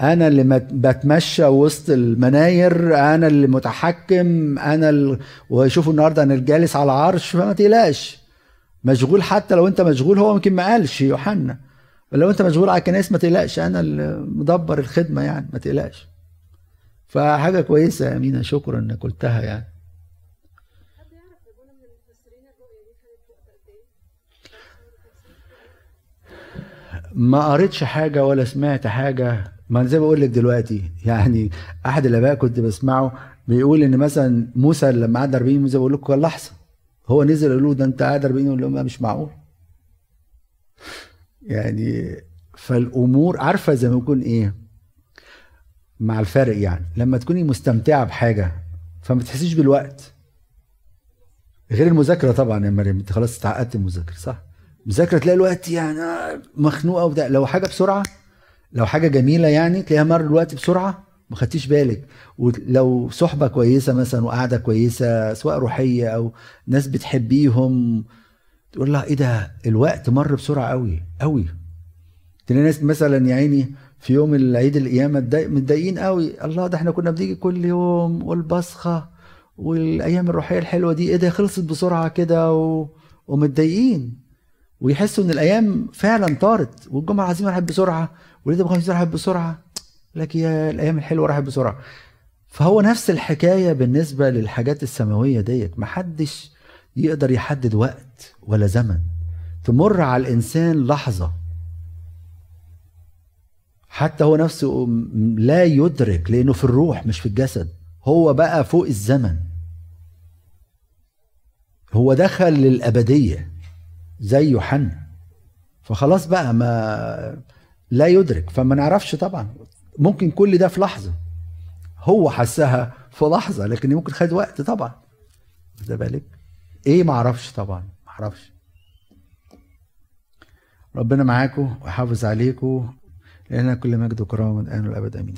S1: أنا اللي بتمشى وسط المناير أنا اللي متحكم أنا ال... وشوفوا النهارده أنا الجالس على العرش فما تقلقش. مشغول حتى لو أنت مشغول هو يمكن ما قالش يوحنا. لو أنت مشغول على الكنائس ما تقلقش. أنا اللي مدبر الخدمة يعني ما تقلقش. فحاجة كويسة يا أمينة شكرا إنك قلتها يعني.
S3: إيه؟
S1: ما قريتش حاجة ولا سمعت حاجة. ما أنا زي ما بقول لك دلوقتي يعني أحد الآباء كنت بسمعه بيقول إن مثلا موسى لما قعد 40 يوم زي بقول لكم لحظة. هو نزل قال له ده أنت قاعد 40 يوم يقول له مش معقول؟ يعني فالأمور عارفة زي ما يكون إيه مع الفرق يعني. لما تكوني مستمتعة بحاجة فما تحسيش بالوقت. غير المذاكرة طبعا يا مريم أنت خلاص اتعقدت من المذاكرة صح؟ مذاكرة تلاقي الوقت يعني آه، مخنوقة وبتاع. لو حاجة بسرعة لو حاجة جميلة يعني تلاقيها مر الوقت بسرعة ما خدتيش بالك. ولو صحبة كويسة مثلا وقعدة كويسة سواء روحية أو ناس بتحبيهم تقول لها إيه ده؟ الوقت مر بسرعة قوي قوي تلاقي ناس مثلا يا عيني في يوم العيد متضايق- متضايقين قوي. الله ده إحنا كنا بنيجي كل يوم والبصخة والأيام الروحية الحلوة دي إيه ده خلصت بسرعة كده و... ومتضايقين. ويحسوا إن الأيام فعلا طارت والجمعة العظيمه راحت بسرعة وليله الخميس راحت بسرعة. لك يا الأيام الحلوة راحت بسرعة. فهو نفس الحكاية بالنسبة للحاجات السماوية ديت. محدش يقدر يحدد وقت ولا زمن. تمر على الإنسان لحظة حتى هو نفسه لا يدرك لأنه في الروح مش في الجسد. هو بقى فوق الزمن. هو دخل للأبدية زي يوحنا. فخلاص بقى ما لا يدرك. فما نعرفش طبعا. ممكن كل ده في لحظة. هو حسها في لحظة لكن ممكن خد وقت طبعا. واخد بالك؟ إيه ما أعرفش طبعا. ما أعرفش. ربنا معاكم ويحافظ عليكم لنا كل مجد وكرامه من الان والابد امين